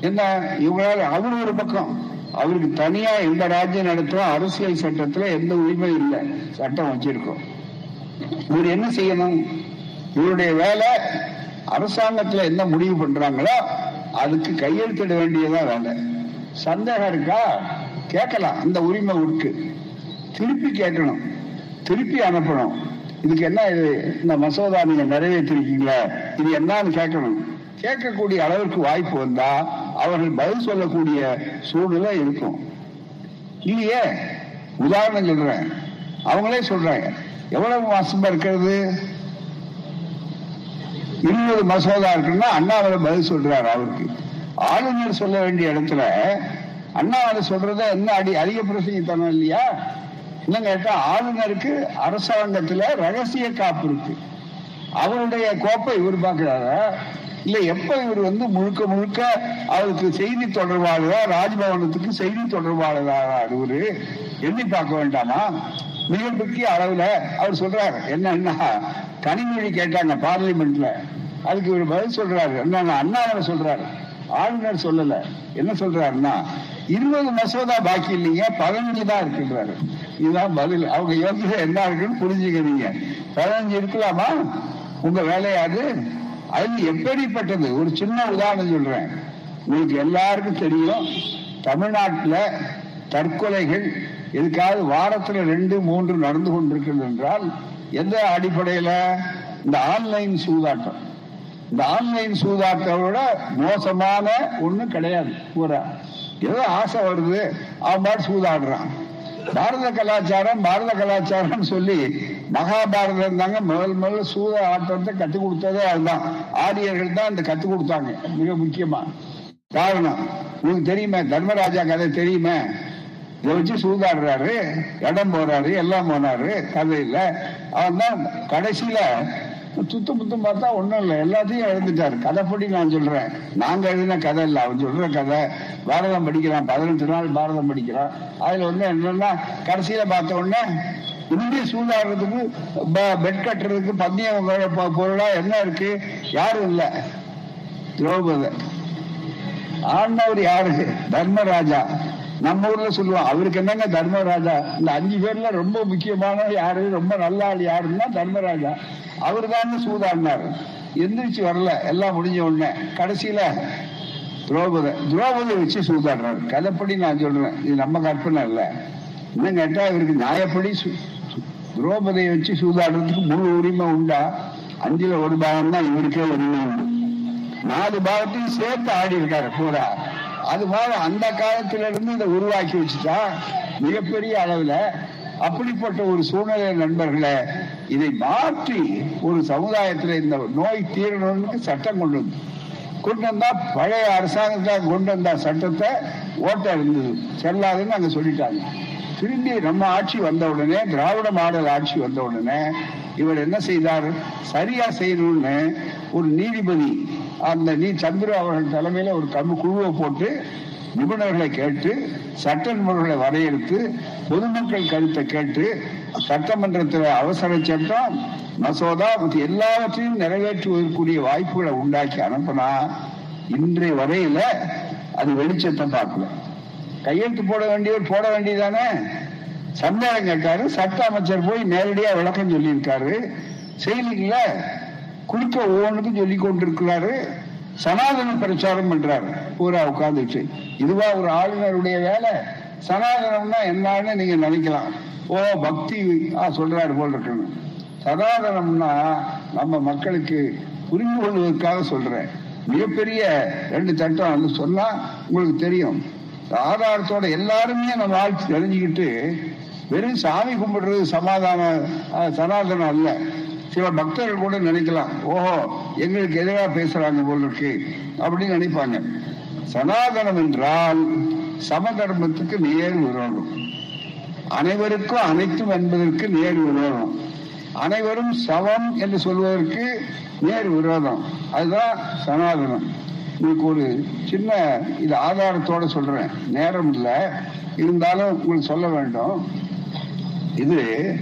என்ன இவங்களால அவர் ஒரு பக்கம். அவருக்கு தனியா எந்த ராஜ்யம் நடத்துறோம் அரசியல் சட்டத்துல எந்த உரிமை இல்லை. சட்டம் வச்சிருக்கோம். இவர் என்ன செய்யணும்? இவருடைய வேலை அரசாங்கத்துல என்ன முடிவு பண்றாங்களோ அதுக்கு கையெழுத்திட வேண்டியதான் வேலை. சந்தேகம் இருக்கா? கேட்கலாம். அந்த உரிமை இருக்கு திருப்பி கேட்கணும். திருப்பி அனுப்பணும். இதுக்கு என்ன இது? இந்த மசோதா நீங்க நிறைவேற்றிருக்கீங்களா இது என்னன்னு கேட்கணும். கேட்கக்கூடிய அளவிற்கு வாய்ப்பு வந்தா அவர்கள் பதில் சொல்லக்கூடிய சூழ்நிலை இருக்கும். இல்லையே? உதாரணம் சொல்றேன். அவங்களே சொல்றாங்க. எவ்வளவு மாசமா இருக்கிறது? இருபது மசோதா இருக்குன்னா அண்ணாமலை பதில் சொல்றாரு அவருக்கு. ஆளுநர் சொல்ல வேண்டிய இடத்துல அண்ணாமலை சொல்றத என்ன அடி அதிக தரணும் இல்லையா? என்ன கேட்டா ஆளுநருக்கு அரசாங்கத்துல ரகசிய காப்பு இருக்கு. அவருடைய கோப்பை இவர் பார்க்கிறாரா? இல்ல எப்ப இவர் வந்து முழுக்க முழுக்க அவருக்கு செய்தி தொடர்பாளரா ராஜ்பவனத்துக்கு செய்தி தொடர்பாளராக இவரு எண்ணி பார்க்க வேண்டாமா? மிக முக்கிய அளவுல அவர் சொல்றாரு. என்னன்னா தனிமொழி கேட்டாங்க பார்லிமெண்ட்ல அதுக்கு இவர் பதில் சொல்றாரு. என்ன அண்ணாவை சொல்றாரு. ஆளுநர் சொல்லல. என்ன சொல்றாருன்னா இருபது மசோதா பாக்கி இல்லைங்க பதினஞ்சு தான் இருக்குன்றாரு இதுதான் பதில். அவங்க யோசனை என்ன இருக்குன்னு புரிஞ்சுக்கிறீங்க. பதினஞ்சு இருக்கலாமா? உங்க வேலையாது அது எப்படிப்பட்டது? ஒரு சின்ன உதாரணம் சொல்றேன். உங்களுக்கு எல்லாருக்கும் தெரியும் தமிழ்நாட்டுல தற்கொலைகள் எதுக்காவது வாரத்துல ரெண்டு மூன்று நடந்து கொண்டிருக்கிறது என்றால் எந்த அடிப்படையில? இந்த ஆன்லைன் சூதாட்டம். இந்த ஆன்லைன் சூதாட்டத்தோட மோசமான ஒண்ணும் கிடையாது. பூரா ஏதோ ஆசை வருது அவன் பாட்டு சூதாடுறான். பாரத கலாச்சாரம் பாரத கலாச்சாரம் சொல்லி மகாபாரதம் தாங்க முதல் முதல்ல சூத ஆட்டத்தை கற்றுக் கொடுத்ததே அதுதான். ஆரியர்கள் தான் இந்த கற்றுக் கொடுத்தாங்க மிக முக்கியமா. காரணம் உங்களுக்கு தெரியுமே தர்மராஜா கதை தெரியுமே? இதை வச்சு சூதாடுறாரு இடம் போறாரு எல்லாம் போனாரு கதையில அவன் தான் கடைசியில துத்து முத்தம் பார்த்தா ஒன்றும் இல்லை எல்லாத்தையும் எழுந்துட்டாரு கதைப்படி நான் சொல்றேன். நாங்க எழுதின கதை இல்லை அவன் சொல்ற கதை. பாரதம் படிக்கிறான் பதினெட்டு நாள் பாரதம் படிக்கிறான். அதுல வந்து என்னன்னா கடைசியில பார்த்த உடனே இந்திய சூதாடுறதுக்கு பெட் கட்டுறதுக்கு பந்தயம் பொருளா என்ன இருக்கு? யாரும் இல்ல. திரௌபதி. ஆண்டவர் யாரு? தர்மராஜா. நம்ம ஊர்ல சொல்லுவோம் அவருக்கு என்னங்க தர்மராஜா? இந்த அஞ்சு பேர்ல ரொம்ப முக்கியமான யாரு? ரொம்ப நல்ல ஆள் யாருன்னா தர்மராஜா. அவரு தான் சூதாடினார் எந்திரிச்சு வரல எல்லாம் முடிஞ்ச உடனே. கடைசியில துரோபதி துரோபதி வச்சு சூதாடுறாரு. கதைப்படி நான் சொல்றேன் இது நம்ம கற்பனை இல்லை இன்னும் கேட்டா இவருக்கு நியாயப்படி துரோபதியை வச்சு சூதாடுறதுக்கு முழு உரிமை உண்டா? அஞ்சுல ஒரு பாகம் தான் இவருக்கே உரிமை உண்டு. நாலு பாகத்தையும் சேர்த்து ஆடி இருக்காரு பூரா. அது போல அந்த காலத்துல இருந்து இதை உருவாக்கி வச்சுட்டா மிகப்பெரிய அளவுல அப்படிப்பட்ட ஒரு சூழ்நிலை நண்பர்களை இதை மாற்றி ஒரு சமுதாயத்துல இந்த நோய் தீரணும்னு சட்டம் கொண்டு வந்து கொண்டு வந்தா பழைய அரசாங்கத்தை கொண்டு வந்த சட்டத்தை ஓட்ட இருந்தது. செல்லாதுன்னு அங்க சொல்லிட்டாங்க. திரும்பி நம்ம ஆட்சி வந்த உடனே திராவிட மாடல் ஆட்சி வந்த உடனே இவர் என்ன செய்தார்? சரியா செய்யணும்னு ஒரு நீதிபதி அந்த நீ சந்திர அவர்கள் தலைமையில ஒரு தமிழ் குழுவை போட்டு நிபுணர்களை கேட்டு சட்ட நிபுணர்களை வரையறுத்து பொதுமக்கள் கருத்தை கேட்டு சட்டமன்றத்தில் அவசர சட்டம் மசோதா எல்லாவற்றையும் நிறைவேற்றுவதற்குரிய வாய்ப்புகளை உண்டாக்கி அனுப்பினா இன்றைய வரையில அது வெளிச்சத்தை பார்க்கல. கையெழுத்து போட வேண்டியவர் போட வேண்டியதானே? சந்தேகம் கேட்டாரு. சட்ட அமைச்சர் போய் நேரடியா விளக்கம் சொல்லியிருக்காரு. செய்யலீங்களா? குளிக்க ஒவ்வொன்றுக்கும் சொல்லி கொண்டிருக்கிறாரு சனாதன பிரச்சாரம் பண்றாரு. பூரா உட்காந்துச்சு இதுவா ஒரு ஆளுநருடைய வேலை? சனாதனம்னா என்னன்னு நீங்க நினைக்கலாம். ஓ பக்தி. சொல்றாரு போல் இருக்கணும் சனாதனம்னா நம்ம மக்களுக்கு புரிந்து கொள்வதற்காக சொல்றேன். மிகப்பெரிய ரெண்டு சட்டம் வந்து சொன்னா உங்களுக்கு தெரியும். ஆதாரத்தோட எல்லாருமே நம்ம ஆட்சி தெரிஞ்சுக்கிட்டு வெறும் சாமி கும்பிடுறது சமாதான சனாதனம் அல்ல. சில பக்தர்கள் கூட நினைக்கலாம் ஓஹோ எங்களுக்கு எதிராக பேசுறாங்க போல் இருக்கு அப்படின்னு நினைப்பாங்க. சனாதனம் என்றால் சமதர்மத்துக்கு நேர் விரோதம். அனைவருக்கும் அனைத்தும் என்பதற்கு நேர் விரோதம். அனைவரும் சமம் என்று சொல்வதற்கு நேர் விரோதம். அதுதான் சனாதனம். உங்களுக்கு ஒரு சின்ன இது ஆதாரத்தோட சொல்றேன். நேரம் இல்லை. இருந்தாலும் உங்களுக்கு சொல்ல வேண்டும். இது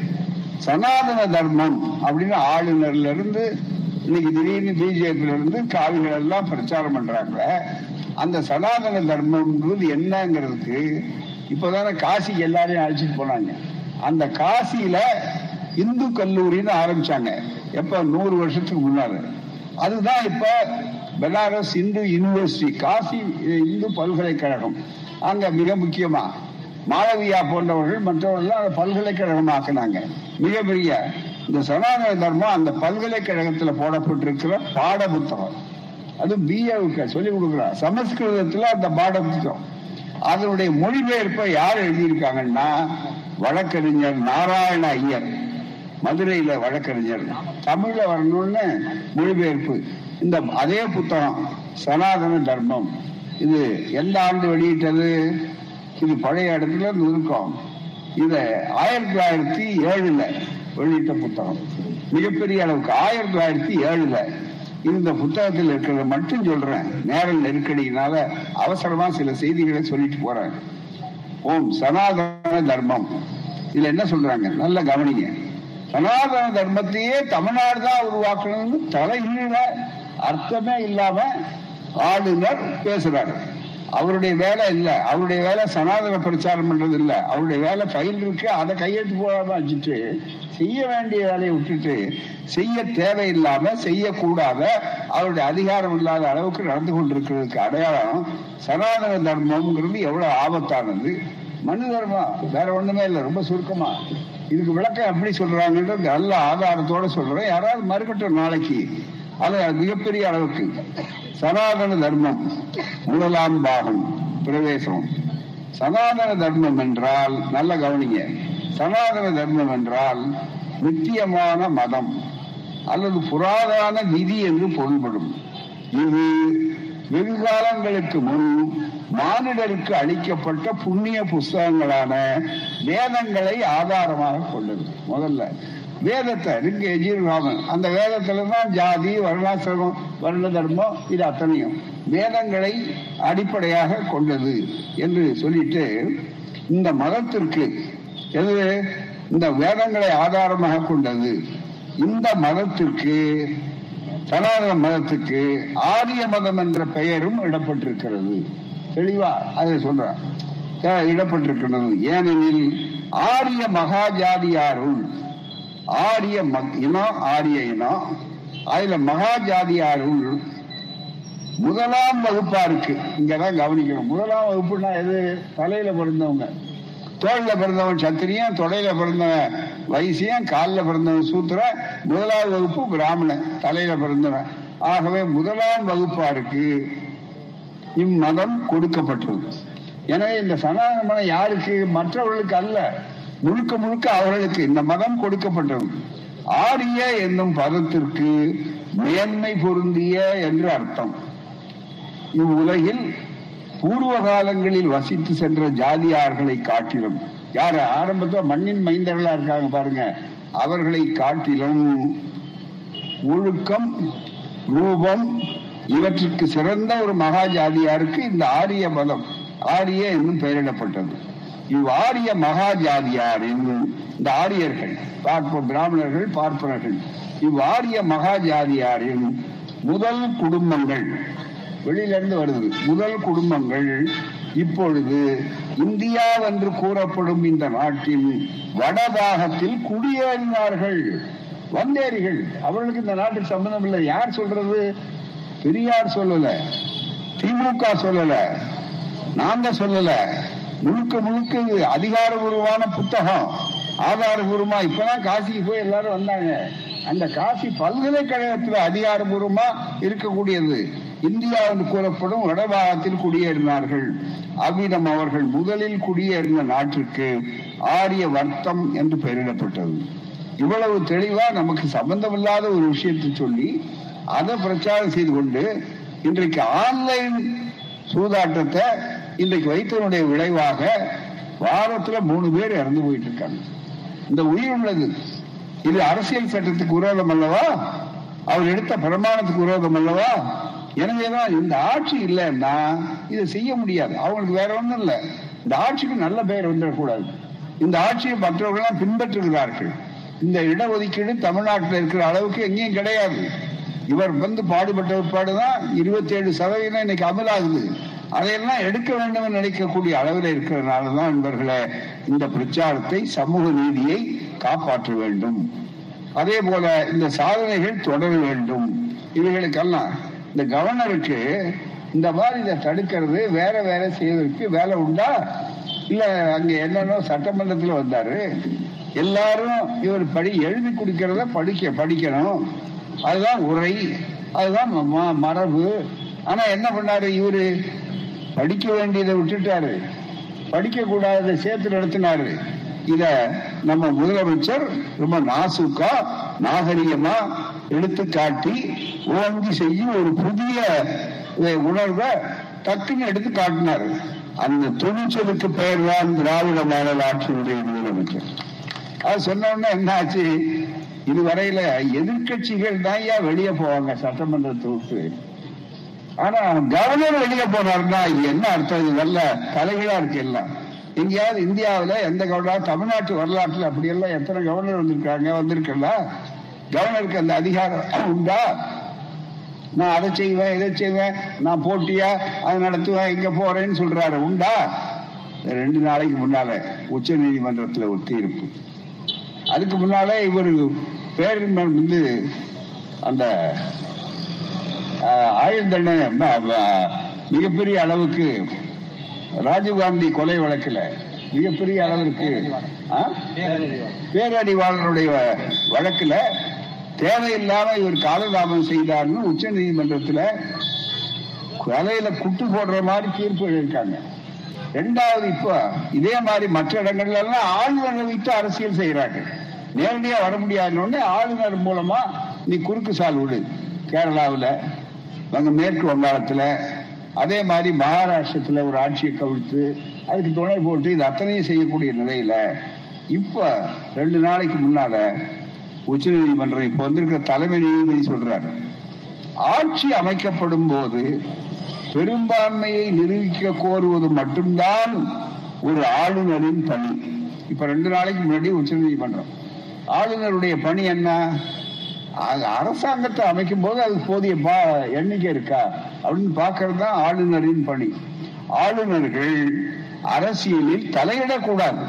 சனாதன தர்மம் அப்படின்னு ஆளுநர்ல இருந்து இன்னைக்கு திடீர்னு பிஜேபியில இருந்து காவிகள் எல்லாம் பிரச்சாரம் பண்றாங்க. அந்த சனாதன தர்மம்ன்றது என்னங்கிறதுக்கு இப்பதானே காசிக்கு எல்லாரையும் அழைச்சிட்டு போனாங்க. அந்த காசியில இந்து கல்லூரின்னு ஆரம்பிச்சாங்க. எப்ப? நூறு வருஷத்துக்கு முன்னால அதுதான் இப்ப பெனாரஸ் இந்து யூனிவர்சிட்டி காசி இந்து பல்கலைக்கழகம். அங்க மிக முக்கியமா மாளவியா போன்றவர்கள் மற்றவர்கள் அதை பல்கலைக்கழகம் ஆக்கினாங்க மிகப்பெரிய இந்த சனாதன தர்மம் அந்த பல்கலைக்கழகத்துல போடப்பட்டிருக்கிற பாட புத்தகம் அது பிஏவுக்கு சொல்லிக் கொடுக்குறார் சமஸ்கிருதத்துல அந்த பாட புத்தகம் அதனுடைய மொழிபெயர்ப்பை யார் எழுதியிருக்காங்கன்னா வழக்கறிஞர் நாராயண ஐயர். மதுரையில வழக்கறிஞர். தமிழ்ல வரணும்னு மொழிபெயர்ப்பு. இந்த அதே புத்தகம் சனாதன தர்மம். இது எந்த ஆண்டு வெளியிட்டது? இது பழைய இடத்துல இருந்து இருக்கும். இது ஆயிரத்தி தொள்ளாயிரத்தி ஏழுல வெளியிட்ட புத்தகம். மிகப்பெரிய அளவுக்கு ஆயிரத்தி தொள்ளாயிரத்தி ஏழுல இந்த புத்தகத்தில் இருக்கிறத மட்டும் சொல்றேன். நேர நெருக்கடியினால அவசரமா சில செய்திகளை சொல்லிட்டு போறேன். ஓம் சனாதன தர்மம். இதுல என்ன சொல்றாங்க? நல்ல கவனிங்க. சனாதன தர்மத்தையே தமிழ்நாடு தான் உருவாக்கணும்னு தலைகீழ அர்த்தமே இல்லாம ஆளுநர் பேசுறாரு. அவருடைய வேலை இல்லை. அவருடைய வேலை சனாதன பிரச்சாரம் பண்றது இல்லை. அவருடைய வேலை ஃபைல் இருக்கு. அதை கையெழுத்து போடாம வச்சுட்டு செய்ய வேண்டிய வேலையை விட்டுட்டு செய்ய தேவையில்லாம செய்யக்கூடாத அவருடைய அதிகாரம் இல்லாத அளவுக்கு நடந்து கொண்டிருக்கிறதுக்கு அடையாளம் சனாதன தர்மம்ங்கிறது எவ்வளவு ஆபத்தானது. மனு தர்மம். வேற ஒண்ணுமே இல்லை. ரொம்ப சுருக்கமா. இதுக்கு விளக்கம் எப்படி சொல்றாங்கன்றது நல்ல ஆதாரத்தோட சொல்றேன். யாராவது மறுக்கட்டும் நாளைக்கு. அது மிகப்பெரிய அளவுக்கு. சனாதன தர்மம் முதலாம் பாகம் பிரவேசம். சனாதன தர்மம் என்றால் நல்ல கவனிங்க. சனாதன தர்மம் என்றால் நித்தியமான மதம் அல்லது புராதான விதி என்று பொருள்படும். இது வெகு காலங்களுக்கு முன் மானிடருக்கு அளிக்கப்பட்ட புண்ணிய புஸ்தகங்களான வேதங்களை ஆதாரமாக கொண்டது. முதல்ல வேதத்தை ரிங்க எஜீர்வாமன் அந்த வேதத்துல தான் ஜாதி வருணாசிரமம் வருண தர்மம் இது அத்தனையும். வேதங்களை அடிப்படையாக கொண்டது என்று சொல்லிட்டு இந்த மதத்திற்கு எது? இந்த வேதங்களை ஆதாரமாக கொண்டது. இந்த மதத்திற்கு சனாதன மதத்துக்கு ஆரிய மதம் என்ற பெயரும் இடப்பட்டிருக்கிறது. தெளிவா அதை சொல்ற இடப்பட்டிருக்கிறது ஏனெனில் ஆரிய மகாஜாதியாருள் ஆரிய இனம் ஆரிய இனம். அதுல மகாஜாதியாருள் முதலாம் வகுப்பா இருக்கு. இங்கதான் கவனிக்கணும். முதலாம் வகுப்புனா எது? தலையில பிறந்தவங்க. தோல்ல பிறந்தவன் சத்திரியன் தொடையில பிறந்தவன் வைசியன் காலில் பிறந்தவன் சூத்திரன். முதலாம் வகுப்பு பிராமணன் தலையில பிறந்தவன். ஆகவே முதலாம் வகுப்பா இருக்கு. இம்மதம் கொடுக்கப்பட்டது. எனவே இந்த சனாதன மதம் யாருக்கு? மற்றவர்களுக்கு அல்ல. முழுக்க முழுக்க அவர்களுக்கு இந்த மதம் கொடுக்கப்பட்டது. ஆரிய என்னும் பதத்திற்கு மேன்மை பொருந்திய என்று அர்த்தம். இவ்வுலகில் பூர்வ காலங்களில் வசித்து சென்ற ஜாதியார்களை காட்டிலும் யார் ஆரம்பத்தில் மண்ணின் மைந்தர்களா இருக்காங்க பாருங்க அவர்களை காட்டிலும் ஒழுக்கம் ரூபம் இவற்றுக்கு சிறந்த ஒரு மகா ஜாதியாருக்கு இந்த ஆரிய மதம் ஆரிய என்னும் பெயரிடப்பட்டது. இவ் ஆரிய மகா ஜாதியாரின் இந்த ஆரியர்கள் பார்ப்ப பிராமணர்கள் பார்ப்பனர்கள். இவ் ஆரிய மகா ஜாதியாரின் முதல் குடும்பங்கள். வெளியிலிருந்து வருது. முதல் குடும்பங்கள் இப்பொழுது இந்தியா என்று கூறப்படும் இந்த நாட்டின் வடபாகத்தில் குடியேறினார்கள். வந்தேரிகள். அவர்களுக்கு இந்த நாட்டுக்கு சம்பந்தம் இல்லை. யார் சொல்றது? பெரியார் சொல்லல. திமுக சொல்லல. நாங்க சொல்லல. முழுக்க முழுக்க இது அதிகாரபூர்வமான புத்தகம். ஆதாரபூர்வமா இப்பதான் காசிக்கு போய் எல்லாரும் வந்தாங்க. அந்த காசி பல்கலைக்கழகத்தில் அதிகாரபூர்வமா இருக்கக்கூடியது. இந்தியா என்று கூறப்படும் வடபாகத்தில் குடியேறினார்கள். அவ்விதம் அவர்கள் முதலில் குடியேறின நாட்டிற்கு ஆரிய வர்த்தம் என்று பெயரிடப்பட்டது. இவ்வளவு தெளிவா நமக்கு சம்பந்தமில்லாத ஒரு விஷயத்தை சொல்லி அதை பிரச்சாரம் செய்து கொண்டு இன்றைக்கு ஆன்லைன் சூதாட்டத்தை இன்றைக்கு வைத்தவனுடைய விளைவாக வாரத்துல மூணு பேர் இறந்து போயிட்டு இருக்காங்க இந்த உயிர் உள்ளது. இது அரசியல் சட்டத்துக்கு விரோதம் அல்லவா? அவர் எடுத்த பிரமாணத்துக்கு விரோதம் அல்லவா? எனவேதான் இந்த ஆட்சி இல்லைன்னா இதை செய்ய முடியாது. அவங்களுக்கு வேற ஒண்ணும் இல்லை. இந்த ஆட்சிக்கு நல்ல பெயர் வந்துடக்கூடாது. இந்த ஆட்சியை மற்றவர்களாம் பின்பற்றுகிறார்கள். இந்த இடஒதுக்கீடு தமிழ்நாட்டில் இருக்கிற அளவுக்கு எங்கேயும் கிடையாது. இவர் வந்து பாடுபட்ட பிற்பாடுதான் இருபத்தி ஏழு சதவீதம் இன்னைக்கு அமலாகுது. அதையெல்லாம் எடுக்க வேண்டும் நினைக்கக்கூடிய அளவில் இருக்கிறதுனால தான் நண்பர்களே இந்த பிரச்சாரத்தை சமூக நீதியை காப்பாற்ற வேண்டும். அதே போல இந்த சாதனைகள் தொடர வேண்டும். இவைகளுக்கெல்லாம் இந்த கவர்னருக்கு இந்த மாதிரி இதை தடுக்கிறது வேற வேற செய்வதற்கு வேலை உண்டா? இல்ல அங்க என்னன்னோ சட்டமன்றத்தில் வந்தாரு. எல்லாரும் இவர் படி எழுதி கொடுக்கிறத படிக்க படிக்கணும். அதுதான் உரை அதுதான் மரபு. ஆனா என்ன பண்ணாரு இவரு? படிக்க வேண்டியதை விட்டுட்டாரு. படிக்க கூடாததை சேர்த்து நடத்தினாரு இத நம்ம முதலமைச்சர் ரொம்ப நாசுக்கா நாகரிகமா எடுத்து காட்டி ஓங்கி செய்யும் ஒரு புதிய உணர்வை டக்குன்னு எடுத்து காட்டினாரு. அந்த துணிச்சலுக்கு பெயர் தான் திராவிட மாடல் ஆட்சியுடைய முதலமைச்சர். அது சொன்னவுடனே என்ன ஆச்சு இதுவரையில எதிர்கட்சிகள் தான் ஏன் வெளியே போவாங்க சட்டமன்றத்தை தொகுப்பு ஆனா கவர்னர் வெளியே போனார்னா இது என்ன அர்த்தம்? இது நல்ல தலைகளா இருக்கு எல்லாம். எங்கேயாவது இந்தியாவில் எந்த கவர்னர் தமிழ்நாட்டு வரலாற்றில் அப்படியெல்லாம் எத்தனை கவர்னர் வந்திருக்காங்க வந்திருக்கல கவர்னருக்கு அந்த அதிகாரம் உண்டா? நான் அதை செய்வேன் இதை செய்வேன் நான் போட்டியா? அதை நடத்துவேன் எங்க போறேன்னு சொல்றாரு. உண்டா? ரெண்டு நாளைக்கு முன்னால உச்ச நீதிமன்றத்தில் ஒரு தீர்ப்பு. அதுக்கு முன்னாலே இவர் பேரின் வந்து அந்த ஆஹ், மிகப்பெரிய அளவுக்கு ராஜீவ்காந்தி கொலை வழக்குல மிகப்பெரிய அளவிற்கு ஆ? பேரறிவாளருடைய வழக்குல தேவையில்லாம இவர் காலதாபம் செய்தார்னு உச்ச நீதிமன்றத்தில் கொலையில குட்டு போடுற மாதிரி தீர்ப்பு எழுதியிருக்காங்க. ரெண்டாவது இப்ப இதே மாதிரி மற்ற இடங்கள்ல எல்லாம் ஆளுநரை வைத்து அரசியல் செய்யறாங்க நேரடியா வர முடியாதுன்னு ஆளுநர் மூலமா நீ குறுக்கு சால் விடு. கேரளாவில் அங்க மேற்கு வங்காளத்தில் அதே மாதிரி மகாராஷ்டிரத்துல ஒரு ஆட்சியை கவிழ்த்து அதுக்கு துணை போட்டு இது அத்தனையும் செய்யக்கூடிய நிலையில இப்ப ரெண்டு நாளைக்கு முன்னால உச்ச நீதிமன்றம் இப்ப வந்திருக்கிற தலைமை நீதிபதி சொல்றாரு. ஆட்சி அமைக்கப்படும் போது பெரும்பான்மையை நிரூபிக்க கோருவது மட்டும்தான் ஒரு ஆளுநரின் பணி. இப்ப ரெண்டு நாளைக்கு முன்னாடி உச்சநீதிமன்றம். ஆளுநருடைய பணி என்ன? அரசாங்கத்தை அமைக்கும் போது அது போதிய பா- எண்ணிக்கை இருக்கா? அப்படின்னு பார்க்கறது தான் ஆளுநரின் பணி. ஆளுநர்கள் அரசியலில் தலையிடக்கூடாது.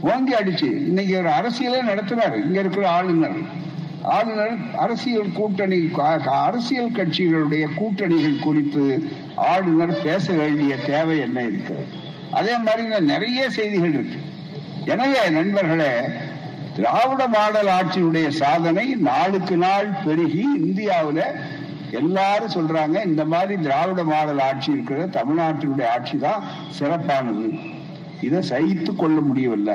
ஓங்கி அடிச்சு. இன்னைக்கு ஒரு அரசியலே நடத்துறாரு. இங்க இருக்கிற ஆளுநர். ஆளுநர் அரசியல் கூட்டணி அரசியல் கட்சிகளுடைய கூட்டணிகள் குறித்து ஆளுநர் பேச வேண்டிய தேவை என்ன இருக்கு அதே மாதிரி நிறைய செய்திகள் இருக்கு. எனவே நண்பர்களே திராவிட மாடல் ஆட்சியுடைய சாதனை நாளுக்கு நாள் பெருகி இந்தியாவில் எல்லாரும் சொல்றாங்க இந்த மாதிரி திராவிட மாடல் ஆட்சி இருக்கிற தமிழ்நாட்டினுடைய ஆட்சி தான் சிறப்பானது. இதை சகித்து கொள்ள முடியவில்லை.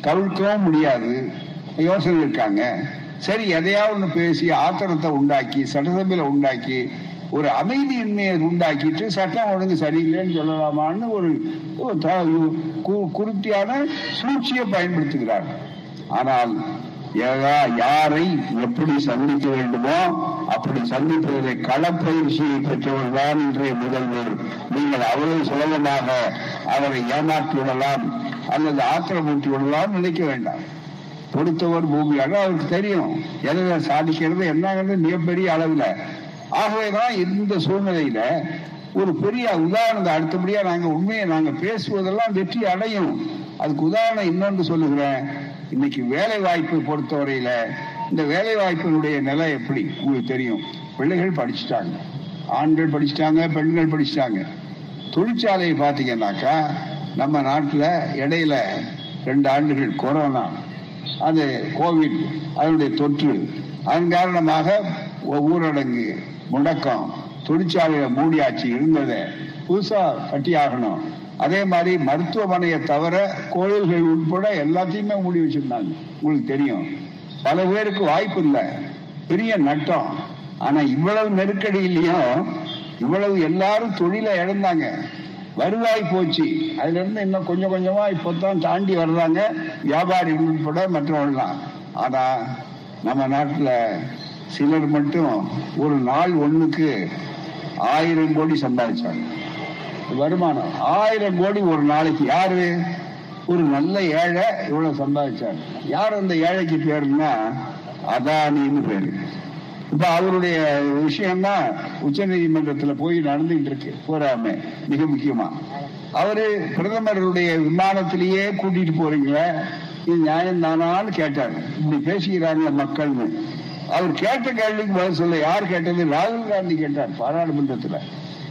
தவிர்க்கவும் முடியாது. யோசனை இருக்காங்க. சரி எதையாவது ஒன்று பேசி ஆத்திரத்தை உண்டாக்கி சட்டசபையில உண்டாக்கி ஒரு அமைதியின்மையை உண்டாக்கிட்டு சட்டம் ஒழுங்கு சரியில்லைன்னு சொல்லலாமான்னு ஒரு ஒரு கு- குருத்தியான சூழ்ச்சியை பயன்படுத்துகிறார் ஆனால் யாரை எப்படி சந்திக்க வேண்டுமோ அப்படி சந்திப்பதை களப்பயிற்சியை பெற்றவர் தான் இன்றைய முதல்வர். நீங்கள் அவ்வளவு சுலபமாக அவரை ஏமாற்றி விடலாம் அல்லது ஆத்திரமூட்டி விடலாம் நினைக்க வேண்டாம். பொறுத்தவர் பூமியாக அவருக்கு தெரியும். எதை சாதிக்கிறது என்னங்கிறது மிகப்பெரிய அளவுல. ஆகவேதான் இந்த சூழ்நிலையில ஒரு பெரிய உதாரணத்தை அடுத்தபடியா நாங்க உண்மையை நாங்க பேசுவதெல்லாம் வெற்றி அடையும். அதுக்கு உதாரணம் இன்னொன்று சொல்லுகிறேன். இன்னைக்கு வேலை வாய்ப்பு பொறுத்தவரையில இந்த வேலை வாய்ப்பினுடைய நிலை எப்படி? உங்களுக்கு தெரியும். பிள்ளைகள் படிச்சுட்டாங்க. ஆண்கள் படிச்சுட்டாங்க பெண்கள் படிச்சுட்டாங்க. தொழிற்சாலையை பார்த்தீங்கன்னாக்கா நம்ம நாட்டில் இடையில ரெண்டு ஆண்டுகள் கொரோனா அது கோவிட் அதனுடைய தொற்று. அதன் காரணமாக ஊரடங்கு முடக்கம் தொழிற்சாலையில மூடியாச்சு இருந்ததை புதுசா கட்டியாகணும் அதே மாதிரி மருத்துவமனையை தவிர கோயில்கள் உட்பட எல்லாத்தையுமே மூடி வச்சிருந்தாங்க. உங்களுக்கு தெரியும். பல பேருக்கு வாய்ப்பு இல்லை. பெரிய நட்டம். ஆனா இவ்வளவு நெருக்கடியிலையும் இவ்வளவு எல்லாரும் தொழிலை இழந்தாங்க. வருவாய் போச்சு. அதுல இருந்து இன்னும் கொஞ்சம் கொஞ்சமா இப்பதான் தாண்டி வர்றாங்க. வியாபாரி உட்பட மற்றவர்கள்லாம். ஆனா நம்ம நாட்டுல சிலர் மட்டும் ஒரு நாள் ஒண்ணுக்கு ஆயிரம் கோடி சம்பாதிச்சாங்க. வருமானம். ஆயிரம் கோடி ஒரு நாளைக்கு. யாரு? ஒரு நல்ல ஏழை இவ்வளவு சம்பாதிச்சாங்க யார் அந்த ஏழைக்கு பேருன்னா அதானின்னு பேரு. இப்ப அவருடைய விஷயம்னா உச்ச நீதிமன்றத்துல போய் நடந்துகிட்டு இருக்கு. போறாம. மிக முக்கியமா. அவரு பிரதமருடைய விமானத்திலேயே கூட்டிட்டு போறீங்களே இது நியாயம் தானான்னு கேட்டாரு இப்படி பேசுகிறாங்க மக்கள்னு. அவர் கேட்ட கேள்விக்கு பதில் சொல்ல யார் கேட்டது? ராகுல் காந்தி கேட்டார் பாராளுமன்றத்துல.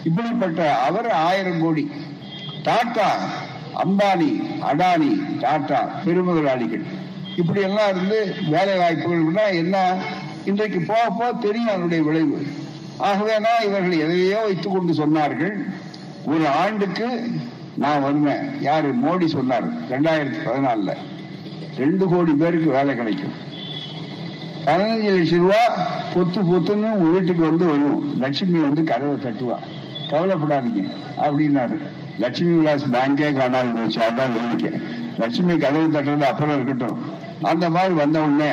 இப்படிப்பட்ட அவர் ஆயிரம் கோடி. டாட்டா அம்பானி அடானி டாட்டா பெருமுதலாளிகள். இப்படி எல்லாம் இருந்து வேலை வாய்ப்புகள்னா என்ன? இன்றைக்கு போக போக தெரியும் அதனுடைய விளைவு. ஆகவேனா இவர்கள் எதையோ வைத்துக் கொண்டு சொன்னார்கள். ஒரு ஆண்டுக்கு நான் வருவேன் யாரு? மோடி சொன்னார் ரெண்டாயிரத்தி பதினாலுல. ரெண்டு கோடி பேருக்கு வேலை கிடைக்கும். பதினஞ்சு லட்சம் ரூபா பொத்து பொத்துன்னு வீட்டுக்கு வந்து வரும். லட்சுமி வந்து கதவை தட்டுவான் கவலைப்படாதீங்க. அப்படின்னாரு. லட்சுமி விலாஸ் பேங்கே காணாது போச்சு. அதான் வேடிக்கை லட்சுமி கதவு தட்டுறது அப்புறம் இருக்கட்டும். அந்த மாதிரி வந்த உடனே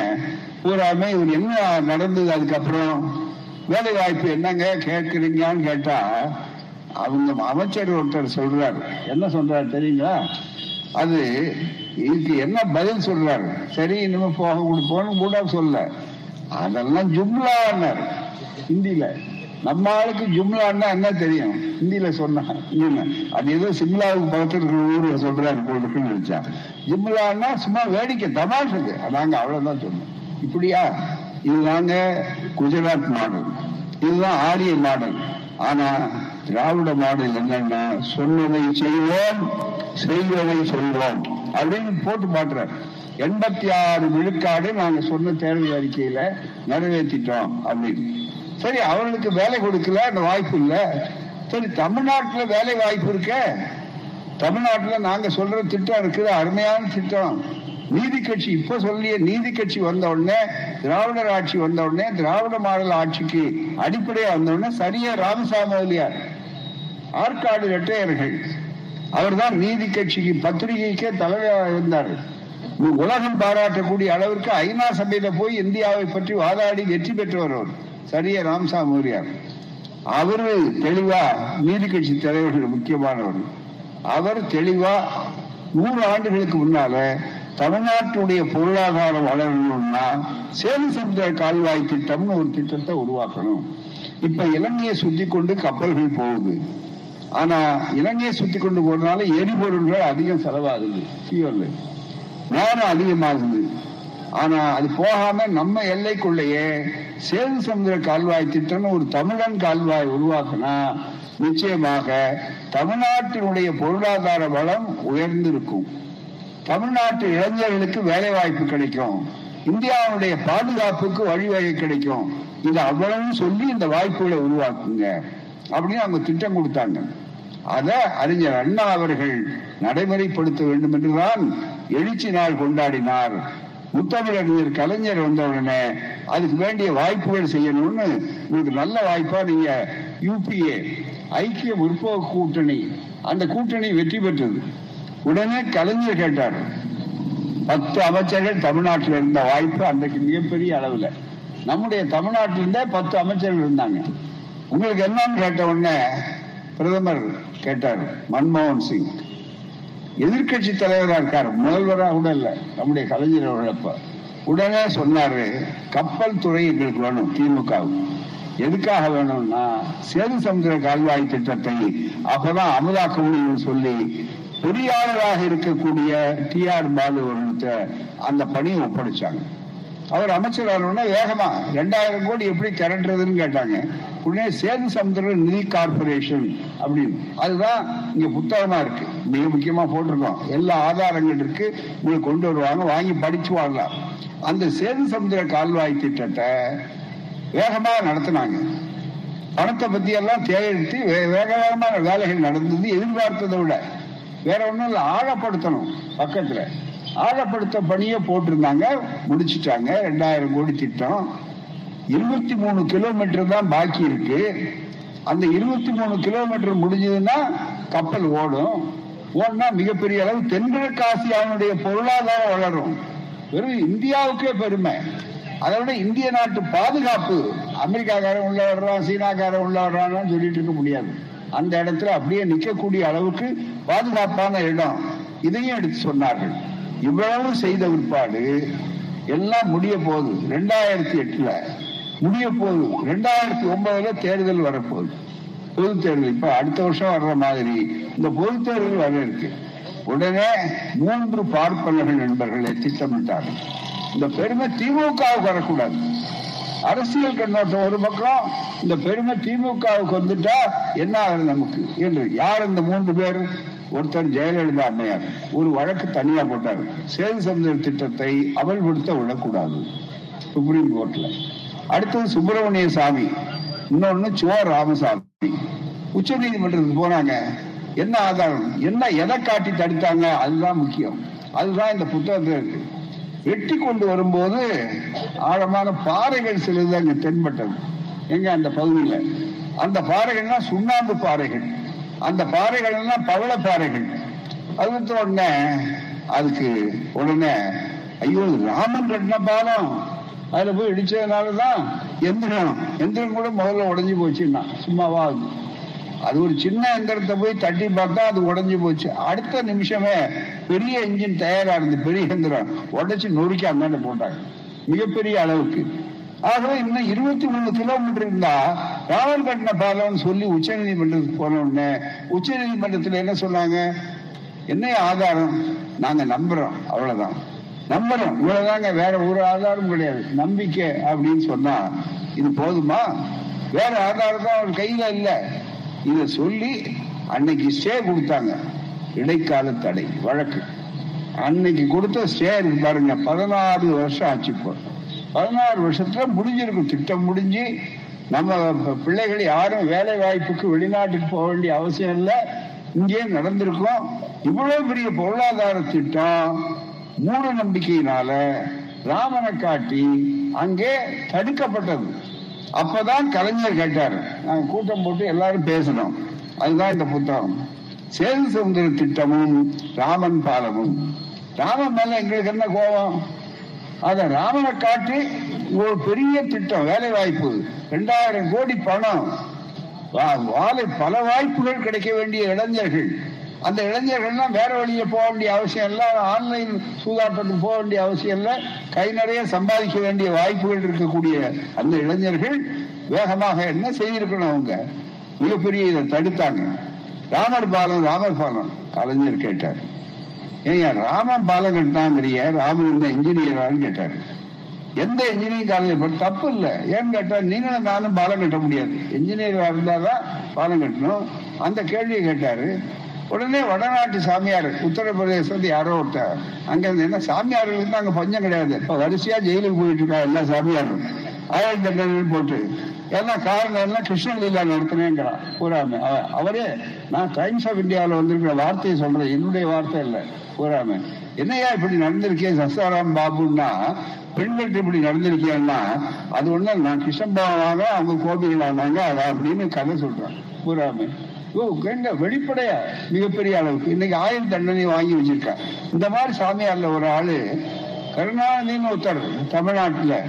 பூராமே இவர் என்ன நடந்தது அதுக்கப்புறம்? வேலை வாய்ப்பு என்னங்க? கேட்குறீங்கன்னு கேட்டா அவங்க அமைச்சர் ஒருத்தர் சொல்றாரு. என்ன சொல்றாரு தெரியுங்களா? அது இதுக்கு என்ன பதில் சொல்றாரு? சரி இனிமே போக கொடுப்போம்னு கூட சொல்ல அதெல்லாம் ஜும்லான்னார். ஹிந்தியில. நம்ம ஆளுக்கு ஜும்லான்னா என்ன தெரியும்? ஹிந்தியில சொன்னா அது ஏதோ சிம்லாவுக்கு பக்கத்தில் இருக்கிற ஊர்ல சொல்றாரு போட்டுன்னு நினைச்சா ஜும்லான்னா சும்மா வேடிக்கை தமாஷுக்கு நாங்க அவ்வளவுதான் சொன்னோம். இப்படியா? இதுதாங்க குஜராத் மாடல். இதுதான் ஆரிய மாடல். ஆனா திராவிட மாடல் என்னன்னா சொன்னதை செய்வோம் செய்வதை சொல்வோம் அப்படின்னு போட்டு மாட்டுறாரு. எண்பத்தி ஆறு விழுக்காடு நாங்க சொன்ன தேர்தல் அறிக்கையில நிறைவேற்றிட்டோம் அப்படின்னு. சரி அவர்களுக்கு வேலை கொடுக்கல அந்த வாய்ப்பு இல்லை. சரி தமிழ்நாட்டில் வேலை வாய்ப்பு இருக்க. தமிழ்நாட்டில் நாங்கள் சொல்ற திட்டம் இருக்குது அருமையான திட்டம். நீதி கட்சி இப்ப சொல்லிய நீதி கட்சி வந்த உடனே திராவிடர் ஆட்சி வந்த உடனே திராவிட மாடல் ஆட்சிக்கு அடிப்படையா வந்த உடனே சரியா ராமசாமி முதலியார் ஆற்காடு இரட்டையர்கள் அவர்தான் நீதி கட்சிக்கு பத்திரிகைக்கே தலைவராக இருந்தார். உலகம் பாராட்டக்கூடிய அளவிற்கு ஐநா சபையில போய் இந்தியாவை பற்றி வாதாடி வெற்றி பெற்றவர் அவர். சரியா ராம்சா முதலியார் அவரு தெளிவா நீதி கட்சி தலைவர்கள் முக்கியமானவர். அவர் தெளிவா நூறு ஆண்டுகளுக்கு முன்னால தமிழ்நாட்டுடைய பொருளாதாரம் வளரணும்னா சேது சமுத்திர கால்வாய் திட்டம்னு ஒரு திட்டத்தை உருவாக்கணும். இப்ப இலங்கையை சுத்தி கொண்டு கப்பல்கள் போகுது. ஆனா இலங்கையை சுத்தி கொண்டு போறதுனால எரிபொருள்கள் அதிகம் செலவாகுது. ஃபியூல் நேரம் அதிகமாகுது. ஆனா அது போகாம நம்ம எல்லைக்குள்ளேயே சேது சமுதிர கால்வாய் திட்டம்னு ஒரு தமிழன் கால்வாய் உருவாக்கினா நிச்சயமாக தமிழ்நாட்டினுடைய பொருளாதார வளம் உயர்ந்திருக்கும். தமிழ்நாட்டு இளைஞர்களுக்கு வேலை வாய்ப்பு கிடைக்கும். இந்தியாவுடைய பாதுகாப்புக்கு வழிவகை கிடைக்கும். இது அவ்வளவு சொல்லி இந்த வாய்ப்புகளை உருவாக்குங்க. அப்படின்னு அவங்க திட்டம் கொடுத்தாங்க. அத அறிஞர் அண்ணா அவர்கள் நடைமுறைப்படுத்த வேண்டும் என்றுதான் எழுச்சி நாள் கொண்டாடினார். முத்தமிழறிஞர் கலைஞர் வந்தவுடனே அதுக்கு வேண்டிய வாய்ப்புகள் செய்யணும்னு உங்களுக்கு நல்ல வாய்ப்பா நீங்க யூபிஏ ஐக்கிய முற்போக்கு கூட்டணி அந்த கூட்டணி வெற்றி பெற்றது. உடனே கலைஞர் கேட்டார். பத்து அமைச்சர்கள் தமிழ்நாட்டில் இருந்த வாய்ப்பு அன்றைக்கு மிகப்பெரிய அளவுல. நம்முடைய தமிழ்நாட்டில் இருந்தே பத்து அமைச்சர்கள் இருந்தாங்க. உங்களுக்கு என்னன்னு கேட்ட உடனே பிரதமர் கேட்டார் மன்மோகன் சிங். எதிர்கட்சி தலைவராக இருக்கார். முதல்வராக கூட இல்ல. நம்முடைய கலைஞர் அவர்களப்ப உடனே சொன்னாரு கப்பல் துறை எங்களுக்கு வேணும் திமுகவுக்கு. எதுக்காக வேணும்னா சேது சமுதிர கால்வாய் திட்டத்தை அப்பதான் அமலாக்க முடியும்னு சொல்லி பொறியாளராக இருக்கக்கூடிய டி ஆர் பாலு அவர்களுக்கு அந்த பணியை ஒப்படைச்சாங்க. அவர் அமைச்சர் ஆனோடனே வேகமா ரெண்டாயிரம் கோடி எப்படி திரட்டுறதுன்னு கேட்டாங்க. உடனே சேது சமுதிர நிதி கார்பரேஷன் அப்படின்னு. அதுதான் இங்க புத்தகமா இருக்கு. மிக முக்கியமா போட்டிருக்கோம். எல்லா ஆதாரங்கள் இருக்கு. உங்களுக்கு கொண்டு வருவாங்க வாங்கி படிச்சு வாங்கலாம் அந்த சேது சமுதிர கால்வாய் திட்டத்தை வேகமாக நடத்தினாங்க. பணத்தை பத்தி எல்லாம் தேர்த்து வே- வேக வேகமான வேலைகள் நடந்தது எதிர்பார்த்ததை விட. வேற ஒண்ணும் இல்லை ஆழப்படுத்தணும் பக்கத்துல. ஆழப்படுத்த பணியை போட்டிருந்தாங்க முடிச்சிட்டாங்க. ரெண்டாயிரம் கோடி திட்டம். இருபத்தி மூணு கிலோமீட்டர் தான் பாக்கி இருக்கு. அந்த இருபத்தி மூணு கிலோமீட்டர் முடிஞ்சதுன்னா கப்பல் ஓடும். ஓடினா மிகப்பெரிய அளவு தென்கிழக்கு ஆசியாவினுடைய பொருளாதாரம் வளரும். வெறும் இந்தியாவுக்கே பெருமை. அதை விட இந்திய நாட்டு பாதுகாப்பு அமெரிக்காக்காரன் உள்ள வர்றான் சீனாக்காரன் உள்ள வர்றான்னு சொல்லிட்டு இருக்க முடியாது. அந்த இடத்துல அப்படியே நிற்கக்கூடிய அளவுக்கு பாதுகாப்பான இடம். இதையும் எடுத்து சொன்னார்கள். இவ்வளவு செய்த பிற்பாடு எல்லாம் முடிய போகுது. ரெண்டாயிரத்தி எட்டுல முடிய போகுது. ரெண்டாயிரத்தி ஒன்பதுல தேர்தல் வரப்போகுது. பொது தேர்தல். இப்ப அடுத்த வருஷம் வர்ற மாதிரி இந்த பொது தேர்தல் வர இருக்கு. உடனே மூன்று பார்ப்பனர்கள் நண்பர்களை திட்டமிட்டார்கள் இந்த பெருமை திமுகவுக்கு வரக்கூடாது. அரசியல் கண்ணோட்டம் ஒரு பக்கம் இந்த பெருமை திமுகவுக்கு வந்துட்டா என்ன ஆகுது நமக்கு? என்று யார் இந்த மூன்று பேர்? ஒருத்தர் ஜெயலலிதா அம்மையார். ஒரு வழக்கு தனியா போட்டார். சேது சமுதிர திட்டத்தை அமல்படுத்த விடக்கூடாது. சுப்ரீம் கோர்ட்ல அடுத்தது சுப்பிரமணிய சாமி. இன்னொன்னு சோ ராமசாமி. உச்ச நீதிமன்றத்துக்கு போனாங்க. என்ன ஆதாரம்? என்ன எதை காட்டி தடுத்தாங்க? அதுதான் முக்கியம். அதுதான் இந்த புத்தகத்தில் இருக்கு. வெட்டி கொண்டு வரும்போது ஆழமான பாறைகள் சிலது அங்க தென்பட்டது. எங்க அந்த பகுதியில? அந்த பாறைகள்னா சுண்ணாம்பு பாறைகள். அந்த பாறைகள்னா பவள பாறைகள். அது உடனே அதுக்கு உடனே ஐயோ ராமன் கட்டின பாலம். அதுல போய் இடிச்சதுனாலதான் எந்திரம் எந்திரம் கூட முதல்ல உடஞ்சி போச்சுன்னா சும்மாவா அது அது ஒரு சின்ன எந்திரத்தை போய் தட்டி பார்த்தா அது உடஞ்சி போச்சு. அடுத்த நிமிஷமே பெரிய இன்ஜின் தயாரா இருந்து பெரிய எந்திரம். உடச்சி நொறுக்கி அந்தாண்ட போட்டாங்க. மிகப்பெரிய அளவுக்கு. ஆகவே இன்னும் இருபத்தி மூணு கிலோமீட்டர் இருந்தா ராவல் கட்டின பாலம்னு சொல்லி உச்ச நீதிமன்றத்துக்கு போன உடனே உச்ச நீதிமன்றத்துல என்ன சொன்னாங்க? என்ன ஆதாரம்? நாங்க நம்புறோம். அவ்வளவுதான். நம்புறோம் இவ்வளவுதாங்க வேற ஒரு ஆதாரம் கிடையாது. நம்பிக்கை அப்படின்னு சொன்னா இது போதுமா? வேற ஆதாரம் தான் அவர் கையில இல்லை. இத சொல்லி அன்னைக்கு ஸ்டே கொடுத்தாங்க. இடைக்கால தடை வழக்கு. அன்னைக்கு கொடுத்த ஸ்டே இருக்கு பாருங்க பதினாறு வருஷம் ஆச்சு இப்போ. பதினாறு வருஷத்துல முடிஞ்சிருக்கும். திட்டம் முடிஞ்சு நம்ம பிள்ளைகள் யாரும் வேலை வாய்ப்புக்கு வெளிநாட்டுக்கு போக வேண்டிய அவசியம் இல்லை. இங்கே நடந்திருக்கும். இவ்வளவு பெரிய பொருளாதார திட்டம் மூட நம்பிக்கையினால ராமனை காட்டி அங்கே தடுக்கப்பட்டது. அப்பதான் கலைஞர் கேட்டார். நாங்க கூட்டம் போட்டு எல்லாரும் பேசணும். அதுதான் இந்த புத்தகம். சேது சுதந்திர திட்டமும் ராமன் பாலமும். ராமன் மேல எங்களுக்கு என்ன கோபம்? அத ராமனை காட்டி ஒரு பெரிய திட்டம் வேலை வாய்ப்பு ரெண்டாயிரம் கோடி பணம். வாழை பல வாய்ப்புகள் கிடைக்க வேண்டிய இளைஞர்கள். அந்த இளைஞர்கள்லாம் வேற வழியை போக வேண்டிய அவசியம் இல்லை. ஆன்லைன் சூதாட்டத்துக்கு போக வேண்டிய அவசியம் இல்லை. கை நிறைய சம்பாதிக்க வேண்டிய வாய்ப்புகள் இருக்கக்கூடிய அந்த இளைஞர்கள் வேகமாக என்ன செய்திருக்கணும் அவங்க? மிகப்பெரிய இதை தடுத்தாங்க. ராமர் பாலம் ராமர் பாலம் கலைஞர் கேட்டார். ஏங்க ராமன் பாலம் கட்டினாங்கிறிய ராமன் இருந்த இன்ஜினியரான்னு கேட்டார். எந்த இன்ஜினியரிங் காலேஜ் பட் தப்பு இல்லை. ஏன்னு கேட்டா நீங்களும் நானும் பாலம் கட்ட முடியாது. இன்ஜினியராக இருந்தால் தான் பாலம் கட்டணும். அந்த கேள்வியை கேட்டாரு. உடனே வடநாட்டு சாமியார் உத்தரப்பிரதேசத்து யாரோ ஒருத்தர். அங்க இருந்து என்ன சாமியார்களுக்கு அங்க பஞ்சம் கிடையாது. இப்ப வரிசையா ஜெயிலுக்கு போயிட்டு இருக்கா எல்லா சாமியாரும். ஆயிரத்தி தண்டனை போட்டு. ஏன்னா காரணம் என்ன கிருஷ்ணலீலா நடத்தினேங்கிறான். பூராம. அவரே நான் டைம்ஸ் ஆஃப் இந்தியாவில் வந்திருக்கிற வார்த்தையை சொல்றேன் என்னுடைய வார்த்தை இல்லை பூராம. என்னையா இப்படி நடந்திருக்கேன் சசாராம் பாபுன்னா? பெண்கள் இப்படி நடந்திருக்கேன்னா? அது ஒண்ணு நான் கிருஷ்ணபாவாக அவங்க கோபிகளானாங்க அதான் அப்படின்னு கதை சொல்றேன். பூராம. ஓ வெளிப்படையா மிகப்பெரிய அளவுக்கு. இன்னைக்கு ஆயுள் தண்டனை வாங்கி வச்சிருக்கேன் இந்த மாதிரி சாமியார்ல ஒரு ஆளு கருணாநிதினு ஒருத்தர் தமிழ்நாட்டுல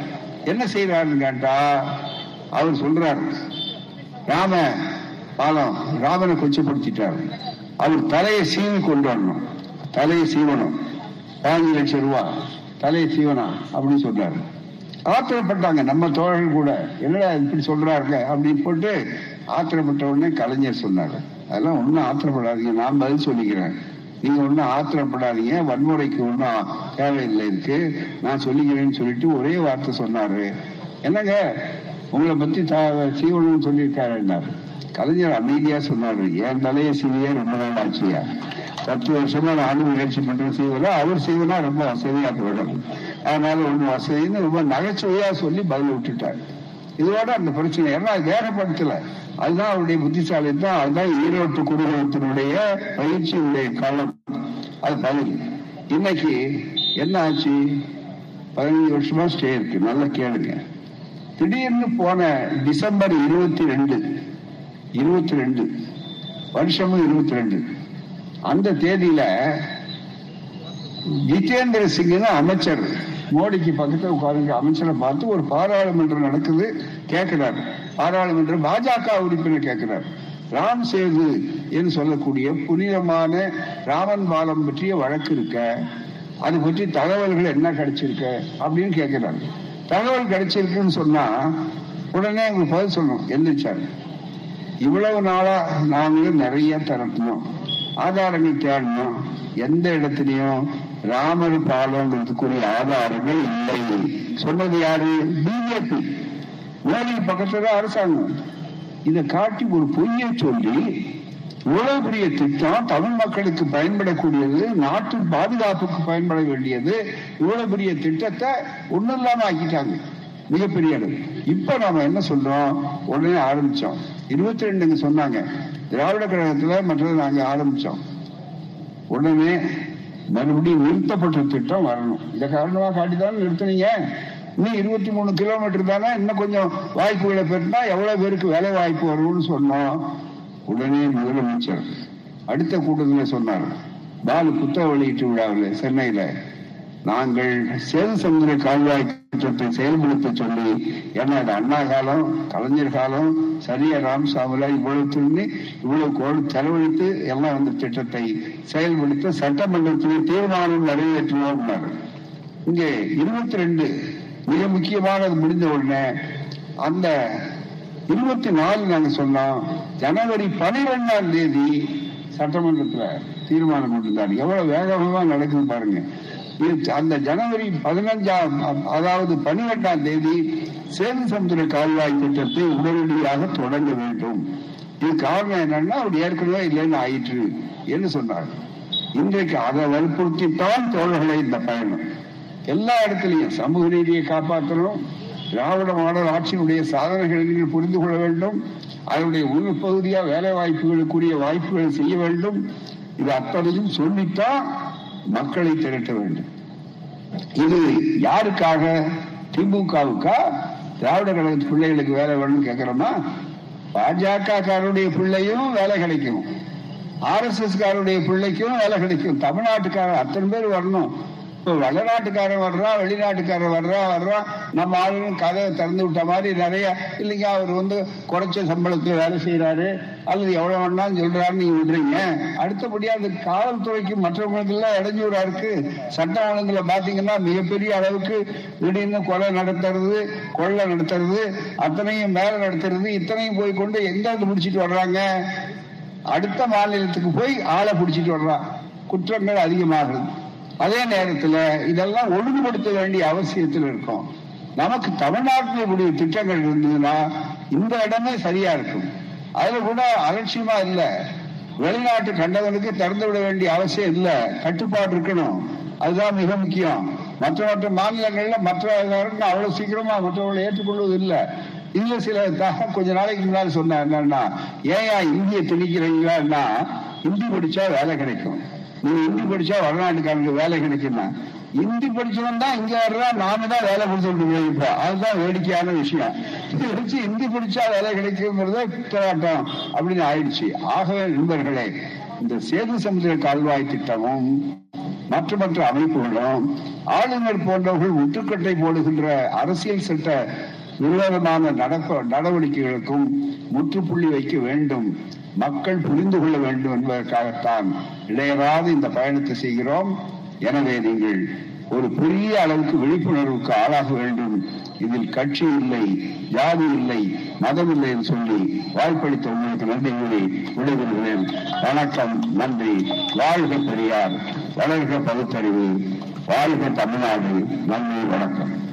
என்ன செய்யறாருன்னு கேட்டா அவர் சொல்றாரு ராம பாலம் ராமனை கொச்சப்படுத்திட்டாரு. அவர் தலையை சீவி கொண்டு வரணும். தலையை சீவனம் பதினஞ்சு லட்சம் ரூபா தலையை சீவனா? அப்படின்னு சொல்றாரு. ஆத்திரப்பட்டாங்க நம்ம தோழர்கள் கூட. என்னடா இப்படி சொல்றாருங்க? அப்படின்னு போட்டு ஆத்திரப்பட்ட உடனே கலைஞர் சொன்னாரு. அதெல்லாம் ஒன்றும் ஆத்திரப்படாதீங்க நான் பதில் சொல்லிக்கிறேன். நீங்க ஒன்றும் ஆத்திரப்படாதீங்க வன்முறைக்கு ஒன்றும் தேவையில்லை இருக்கு நான் சொல்லிக்கிறேன்னு சொல்லிட்டு ஒரே வார்த்தை சொன்னாரு. என்னங்க? உங்களை பத்தி சீவனம் சொல்லியிருக்காருன்னாரு. கலைஞர் அமைதியா சொன்னாரு. என் தலையை சீவியே ரொம்ப நாள் ஆச்சியா? பத்து வருஷமா நானும் முயற்சி பண்ற செய்வதா அவர் செய்வதா ரொம்ப வசதியா போயிடும். அதனால ஒண்ணு வசதின்னு ரொம்ப நகைச்சுவையா சொல்லி பதில் விட்டுட்டார். இதோட அந்த பிரச்சனை ஏன்னா வேகப்படுத்தல அதுதான் அவருடைய புத்திசாலித்தான் அதுதான் ஈரோட்டு குடும்பத்தினுடைய பயிற்சியுடைய காலம். அது பதில். இன்னைக்கு என்ன ஆச்சு? பதினஞ்சு வருஷமா ஸ்டே இருக்கு. நல்லா கேளுங்க. திடீர்னு போன டிசம்பர் இருபத்தி ரெண்டு இருபத்தி ரெண்டு வருஷமும் இருபத்தி ரெண்டு. அந்த தேதியில ஜிதேந்திர சிங்னு அமைச்சர் மோடிக்கு பக்கத்தில் உட்காந்து அமைச்சரை பார்த்து ஒரு பாராளுமன்றம் நடக்குது கேட்கிறார் பாராளுமன்றம் பாஜக உறுப்பினர் கேட்கிறார் ராம் சேது என்று சொல்லக்கூடிய புனிதமான ராமன் பாலம் பற்றிய வழக்கு இருக்க அது பற்றி தகவல்கள் என்ன கிடைச்சிருக்க அப்படின்னு கேட்கிறார் தகவல் கிடைச்சிருக்குன்னு சொன்னா உடனே உங்களுக்கு பதில் சொல்லணும். எந்திரிச்சாரு இவ்வளவு நாளா நாங்களும் நிறைய திரட்டணும். ஆதாரங்கள் தேடணும். எந்த இடத்துலையும் ராமர் பாலங்கிறதுக்குரிய ஆதாரங்கள் இல்லை. சொன்னது யாரு? பிஜேபி மோடி பக்கத்துல அரசாங்கம். இதை காட்டி ஒரு பொய்யை சொல்லி இவ்வளவு பெரிய திட்டம் தமிழ் மக்களுக்கு பயன்படக்கூடியது நாட்டு பாதுகாப்புக்கு பயன்பட வேண்டியது இவ்வளவு பெரிய திட்டத்தை ஒண்ணும் இல்லாம ஆக்கிட்டாங்க. மிகப்பெரிய அளவு. இப்ப நாம என்ன சொல்றோம்? உடனே ஆரம்பிச்சோம். இருபத்தி ரெண்டுங்க சொன்னாங்க. திராவிட கழகத்துல மற்றது நாங்க ஆரம்பிச்சோம். உடனே மறுபடியும் நிறுத்தப்பட்ட திட்டம் வரணும். இந்த காரணமா காட்டிதான் நிறுத்தினீங்க. இன்னும் இருபத்தி மூணு கிலோமீட்டர் தானே? இன்னும் கொஞ்சம் வாய்ப்புகளை பெற்றா எவ்வளவு பேருக்கு வேலை வாய்ப்பு வரும்னு சொன்னோம். உடனே முதலமைச்சர் அடுத்த கூட்டத்தில் சொன்னார். பாலு புத்தக வெளியீட்டு விழாவில் சென்னையில. நாங்கள் சேதுசமுதிர கால்வாய் திட்டத்தை செயல்படுத்த சொல்லி ஏன்னா அது அண்ணா காலம் கலைஞர் காலம் சரியா ராமசாமில இவ்வளவு துணி இவ்வளவு கோடு செலவழித்து எல்லாம் அந்த திட்டத்தை செயல்படுத்த சட்டமன்றத்தில் தீர்மானம் நிறைவேற்றுவோம் இங்கே இருபத்தி ரெண்டு மிக முக்கியமானது முடிந்த உடனே அந்த இருபத்தி நாலு நாங்க சொன்னோம் ஜனவரி பனிரெண்டாம் தேதி சட்டமன்றத்துல தீர்மானம் கொண்டிருந்தாங்க எவ்வளவு வேகமாக நடக்குது பாருங்க. அந்த ஜனவரி பதினஞ்சாம் அதாவது பனிரெண்டாம் தேதி சேது சமுத்திர கால்வாய் திட்டத்தை உடனடியாக தொடங்க வேண்டும். இது காரணம் என்னன்னா அவர் ஏற்கனவே இல்லைன்னு ஆயிற்று என்று சொன்னார். இன்றைக்கு அதை வற்புறுத்தித்தான் தோழர்களை இந்த பயணம். எல்லா இடத்துலையும் சமூக நீதியை காப்பாற்றணும் திராவிட மாடல் ஆட்சியினுடைய சாதனைகளை நீங்கள் புரிந்து கொள்ள வேண்டும் அதனுடைய உள்பகுதியா வேலை வாய்ப்புகளுக்குரிய வாய்ப்புகளை செய்ய வேண்டும். இது அத்தனையும் சொல்லித்தான் மக்களை திரட்ட வேண்டும். இது யாருக்காக? திமுகவுக்கா? திராவிட கழகத்து பிள்ளைகளுக்கு வேலை வேணும்னு கேட்கிறோமா பாஜக காரருடைய பிள்ளையும் வேலை கிடைக்கும். ஆர் எஸ் எஸ் காரருடைய பிள்ளைக்கும் வேலை கிடைக்கும். தமிழ்நாட்டுக்காரர் அத்தனை பேர் வரணும். வடநாட்டுக்காரன் வர்றான் வெளிநாட்டுக்காரன் வர்றா வர்றான் நம்ம ஆளுநரும் கதையை திறந்து விட்ட மாதிரி நிறைய இல்லைங்க அவர் வந்து குறைச்ச சம்பளத்தில் வேலை செய்யறாரு அல்லது எவ்வளவு வேணாலும் சொல்றாரு நீங்க விடுறீங்க. அடுத்தபடியா அந்த காவல்துறைக்கு மற்றவங்களுக்கு எல்லாம் இடைஞ்சூரா இருக்கு. சட்ட ஒழுங்குல பாத்தீங்கன்னா மிகப்பெரிய அளவுக்கு திடீர்னு கொலை நடத்துறது கொள்ளை நடத்துறது அத்தனையும் மேல நடத்துறது இத்தனையும் போய் கொண்டு எங்க இருந்து பிடிச்சிட்டு வர்றாங்க? அடுத்த மாநிலத்துக்கு போய் ஆளை பிடிச்சிட்டு வர்றான் குற்றங்கள் அதிகமாகுது. அதே நேரத்தில் இதெல்லாம் ஒழுங்குபடுத்த வேண்டிய அவசியத்தில் இருக்கும். நமக்கு தமிழ்நாட்டில் கூடிய திட்டங்கள் இருந்ததுன்னா இந்த இடமே சரியா இருக்கும். அதுல கூட அலட்சியமா இல்ல. வெளிநாட்டு கண்டவனுக்கு திறந்து விட வேண்டிய அவசியம் இல்ல. கட்டுப்பாடு இருக்கணும். அதுதான் மிக முக்கியம். மற்ற மற்ற மாநிலங்கள்ல மற்ற அவ்வளவு சீக்கிரமா மற்றவர்களை ஏற்றுக்கொள்வது இல்லை. இதுல சில கொஞ்ச நாளைக்கு முன்னாடி சொன்ன என்னன்னா ஏன் இந்திய திணிக்கிறீங்களா? இந்தி படிச்சா வேலை கிடைக்கும். நீ இந்தி படிச்சா வடநாட்டுக்காரனுக்கு வேலை கிடைக்குமா? இந்தி படிச்சவன் தான் இங்க வர்றா நாம தான் வேலை கொடுத்துட்டு இப்ப அதுதான் வேடிக்கையான விஷயம். இதை வச்சு இந்தி படிச்சா வேலை கிடைக்குங்கிறத போராட்டம் அப்படின்னு ஆயிடுச்சு. ஆகவே நண்பர்களே இந்த சேது சமுதிர கால்வாய் திட்டமும் மற்ற மற்ற அமைப்புகளும் ஆளுநர் போன்றவர்கள் முட்டுக்கட்டை போடுகின்ற அரசியல் சட்ட விரோதமான நடப்ப நடவடிக்கைகளுக்கும் முற்றுப்புள்ளி வைக்க வேண்டும். மக்கள் புரிந்து கொள்ள வேண்டும் என்பதற்காகத்தான் இடையராது இந்த பயணத்தை செய்கிறோம். எனவே நீங்கள் ஒரு பெரிய அளவுக்கு விழிப்புணர்வுக்கு ஆளாக வேண்டும். இதில் கட்சி இல்லை ஜாதி இல்லை மதம் இல்லை என்று சொல்லி வாய்ப்பளித்த உங்களுக்கு நன்றி கூறி விடைபெறுகிறேன். வணக்கம் நன்றி. வாழ்க பெரியார். வளர்க பகுத்தறிவு. வாழ்க தமிழ்நாடு. நன்றி வணக்கம்.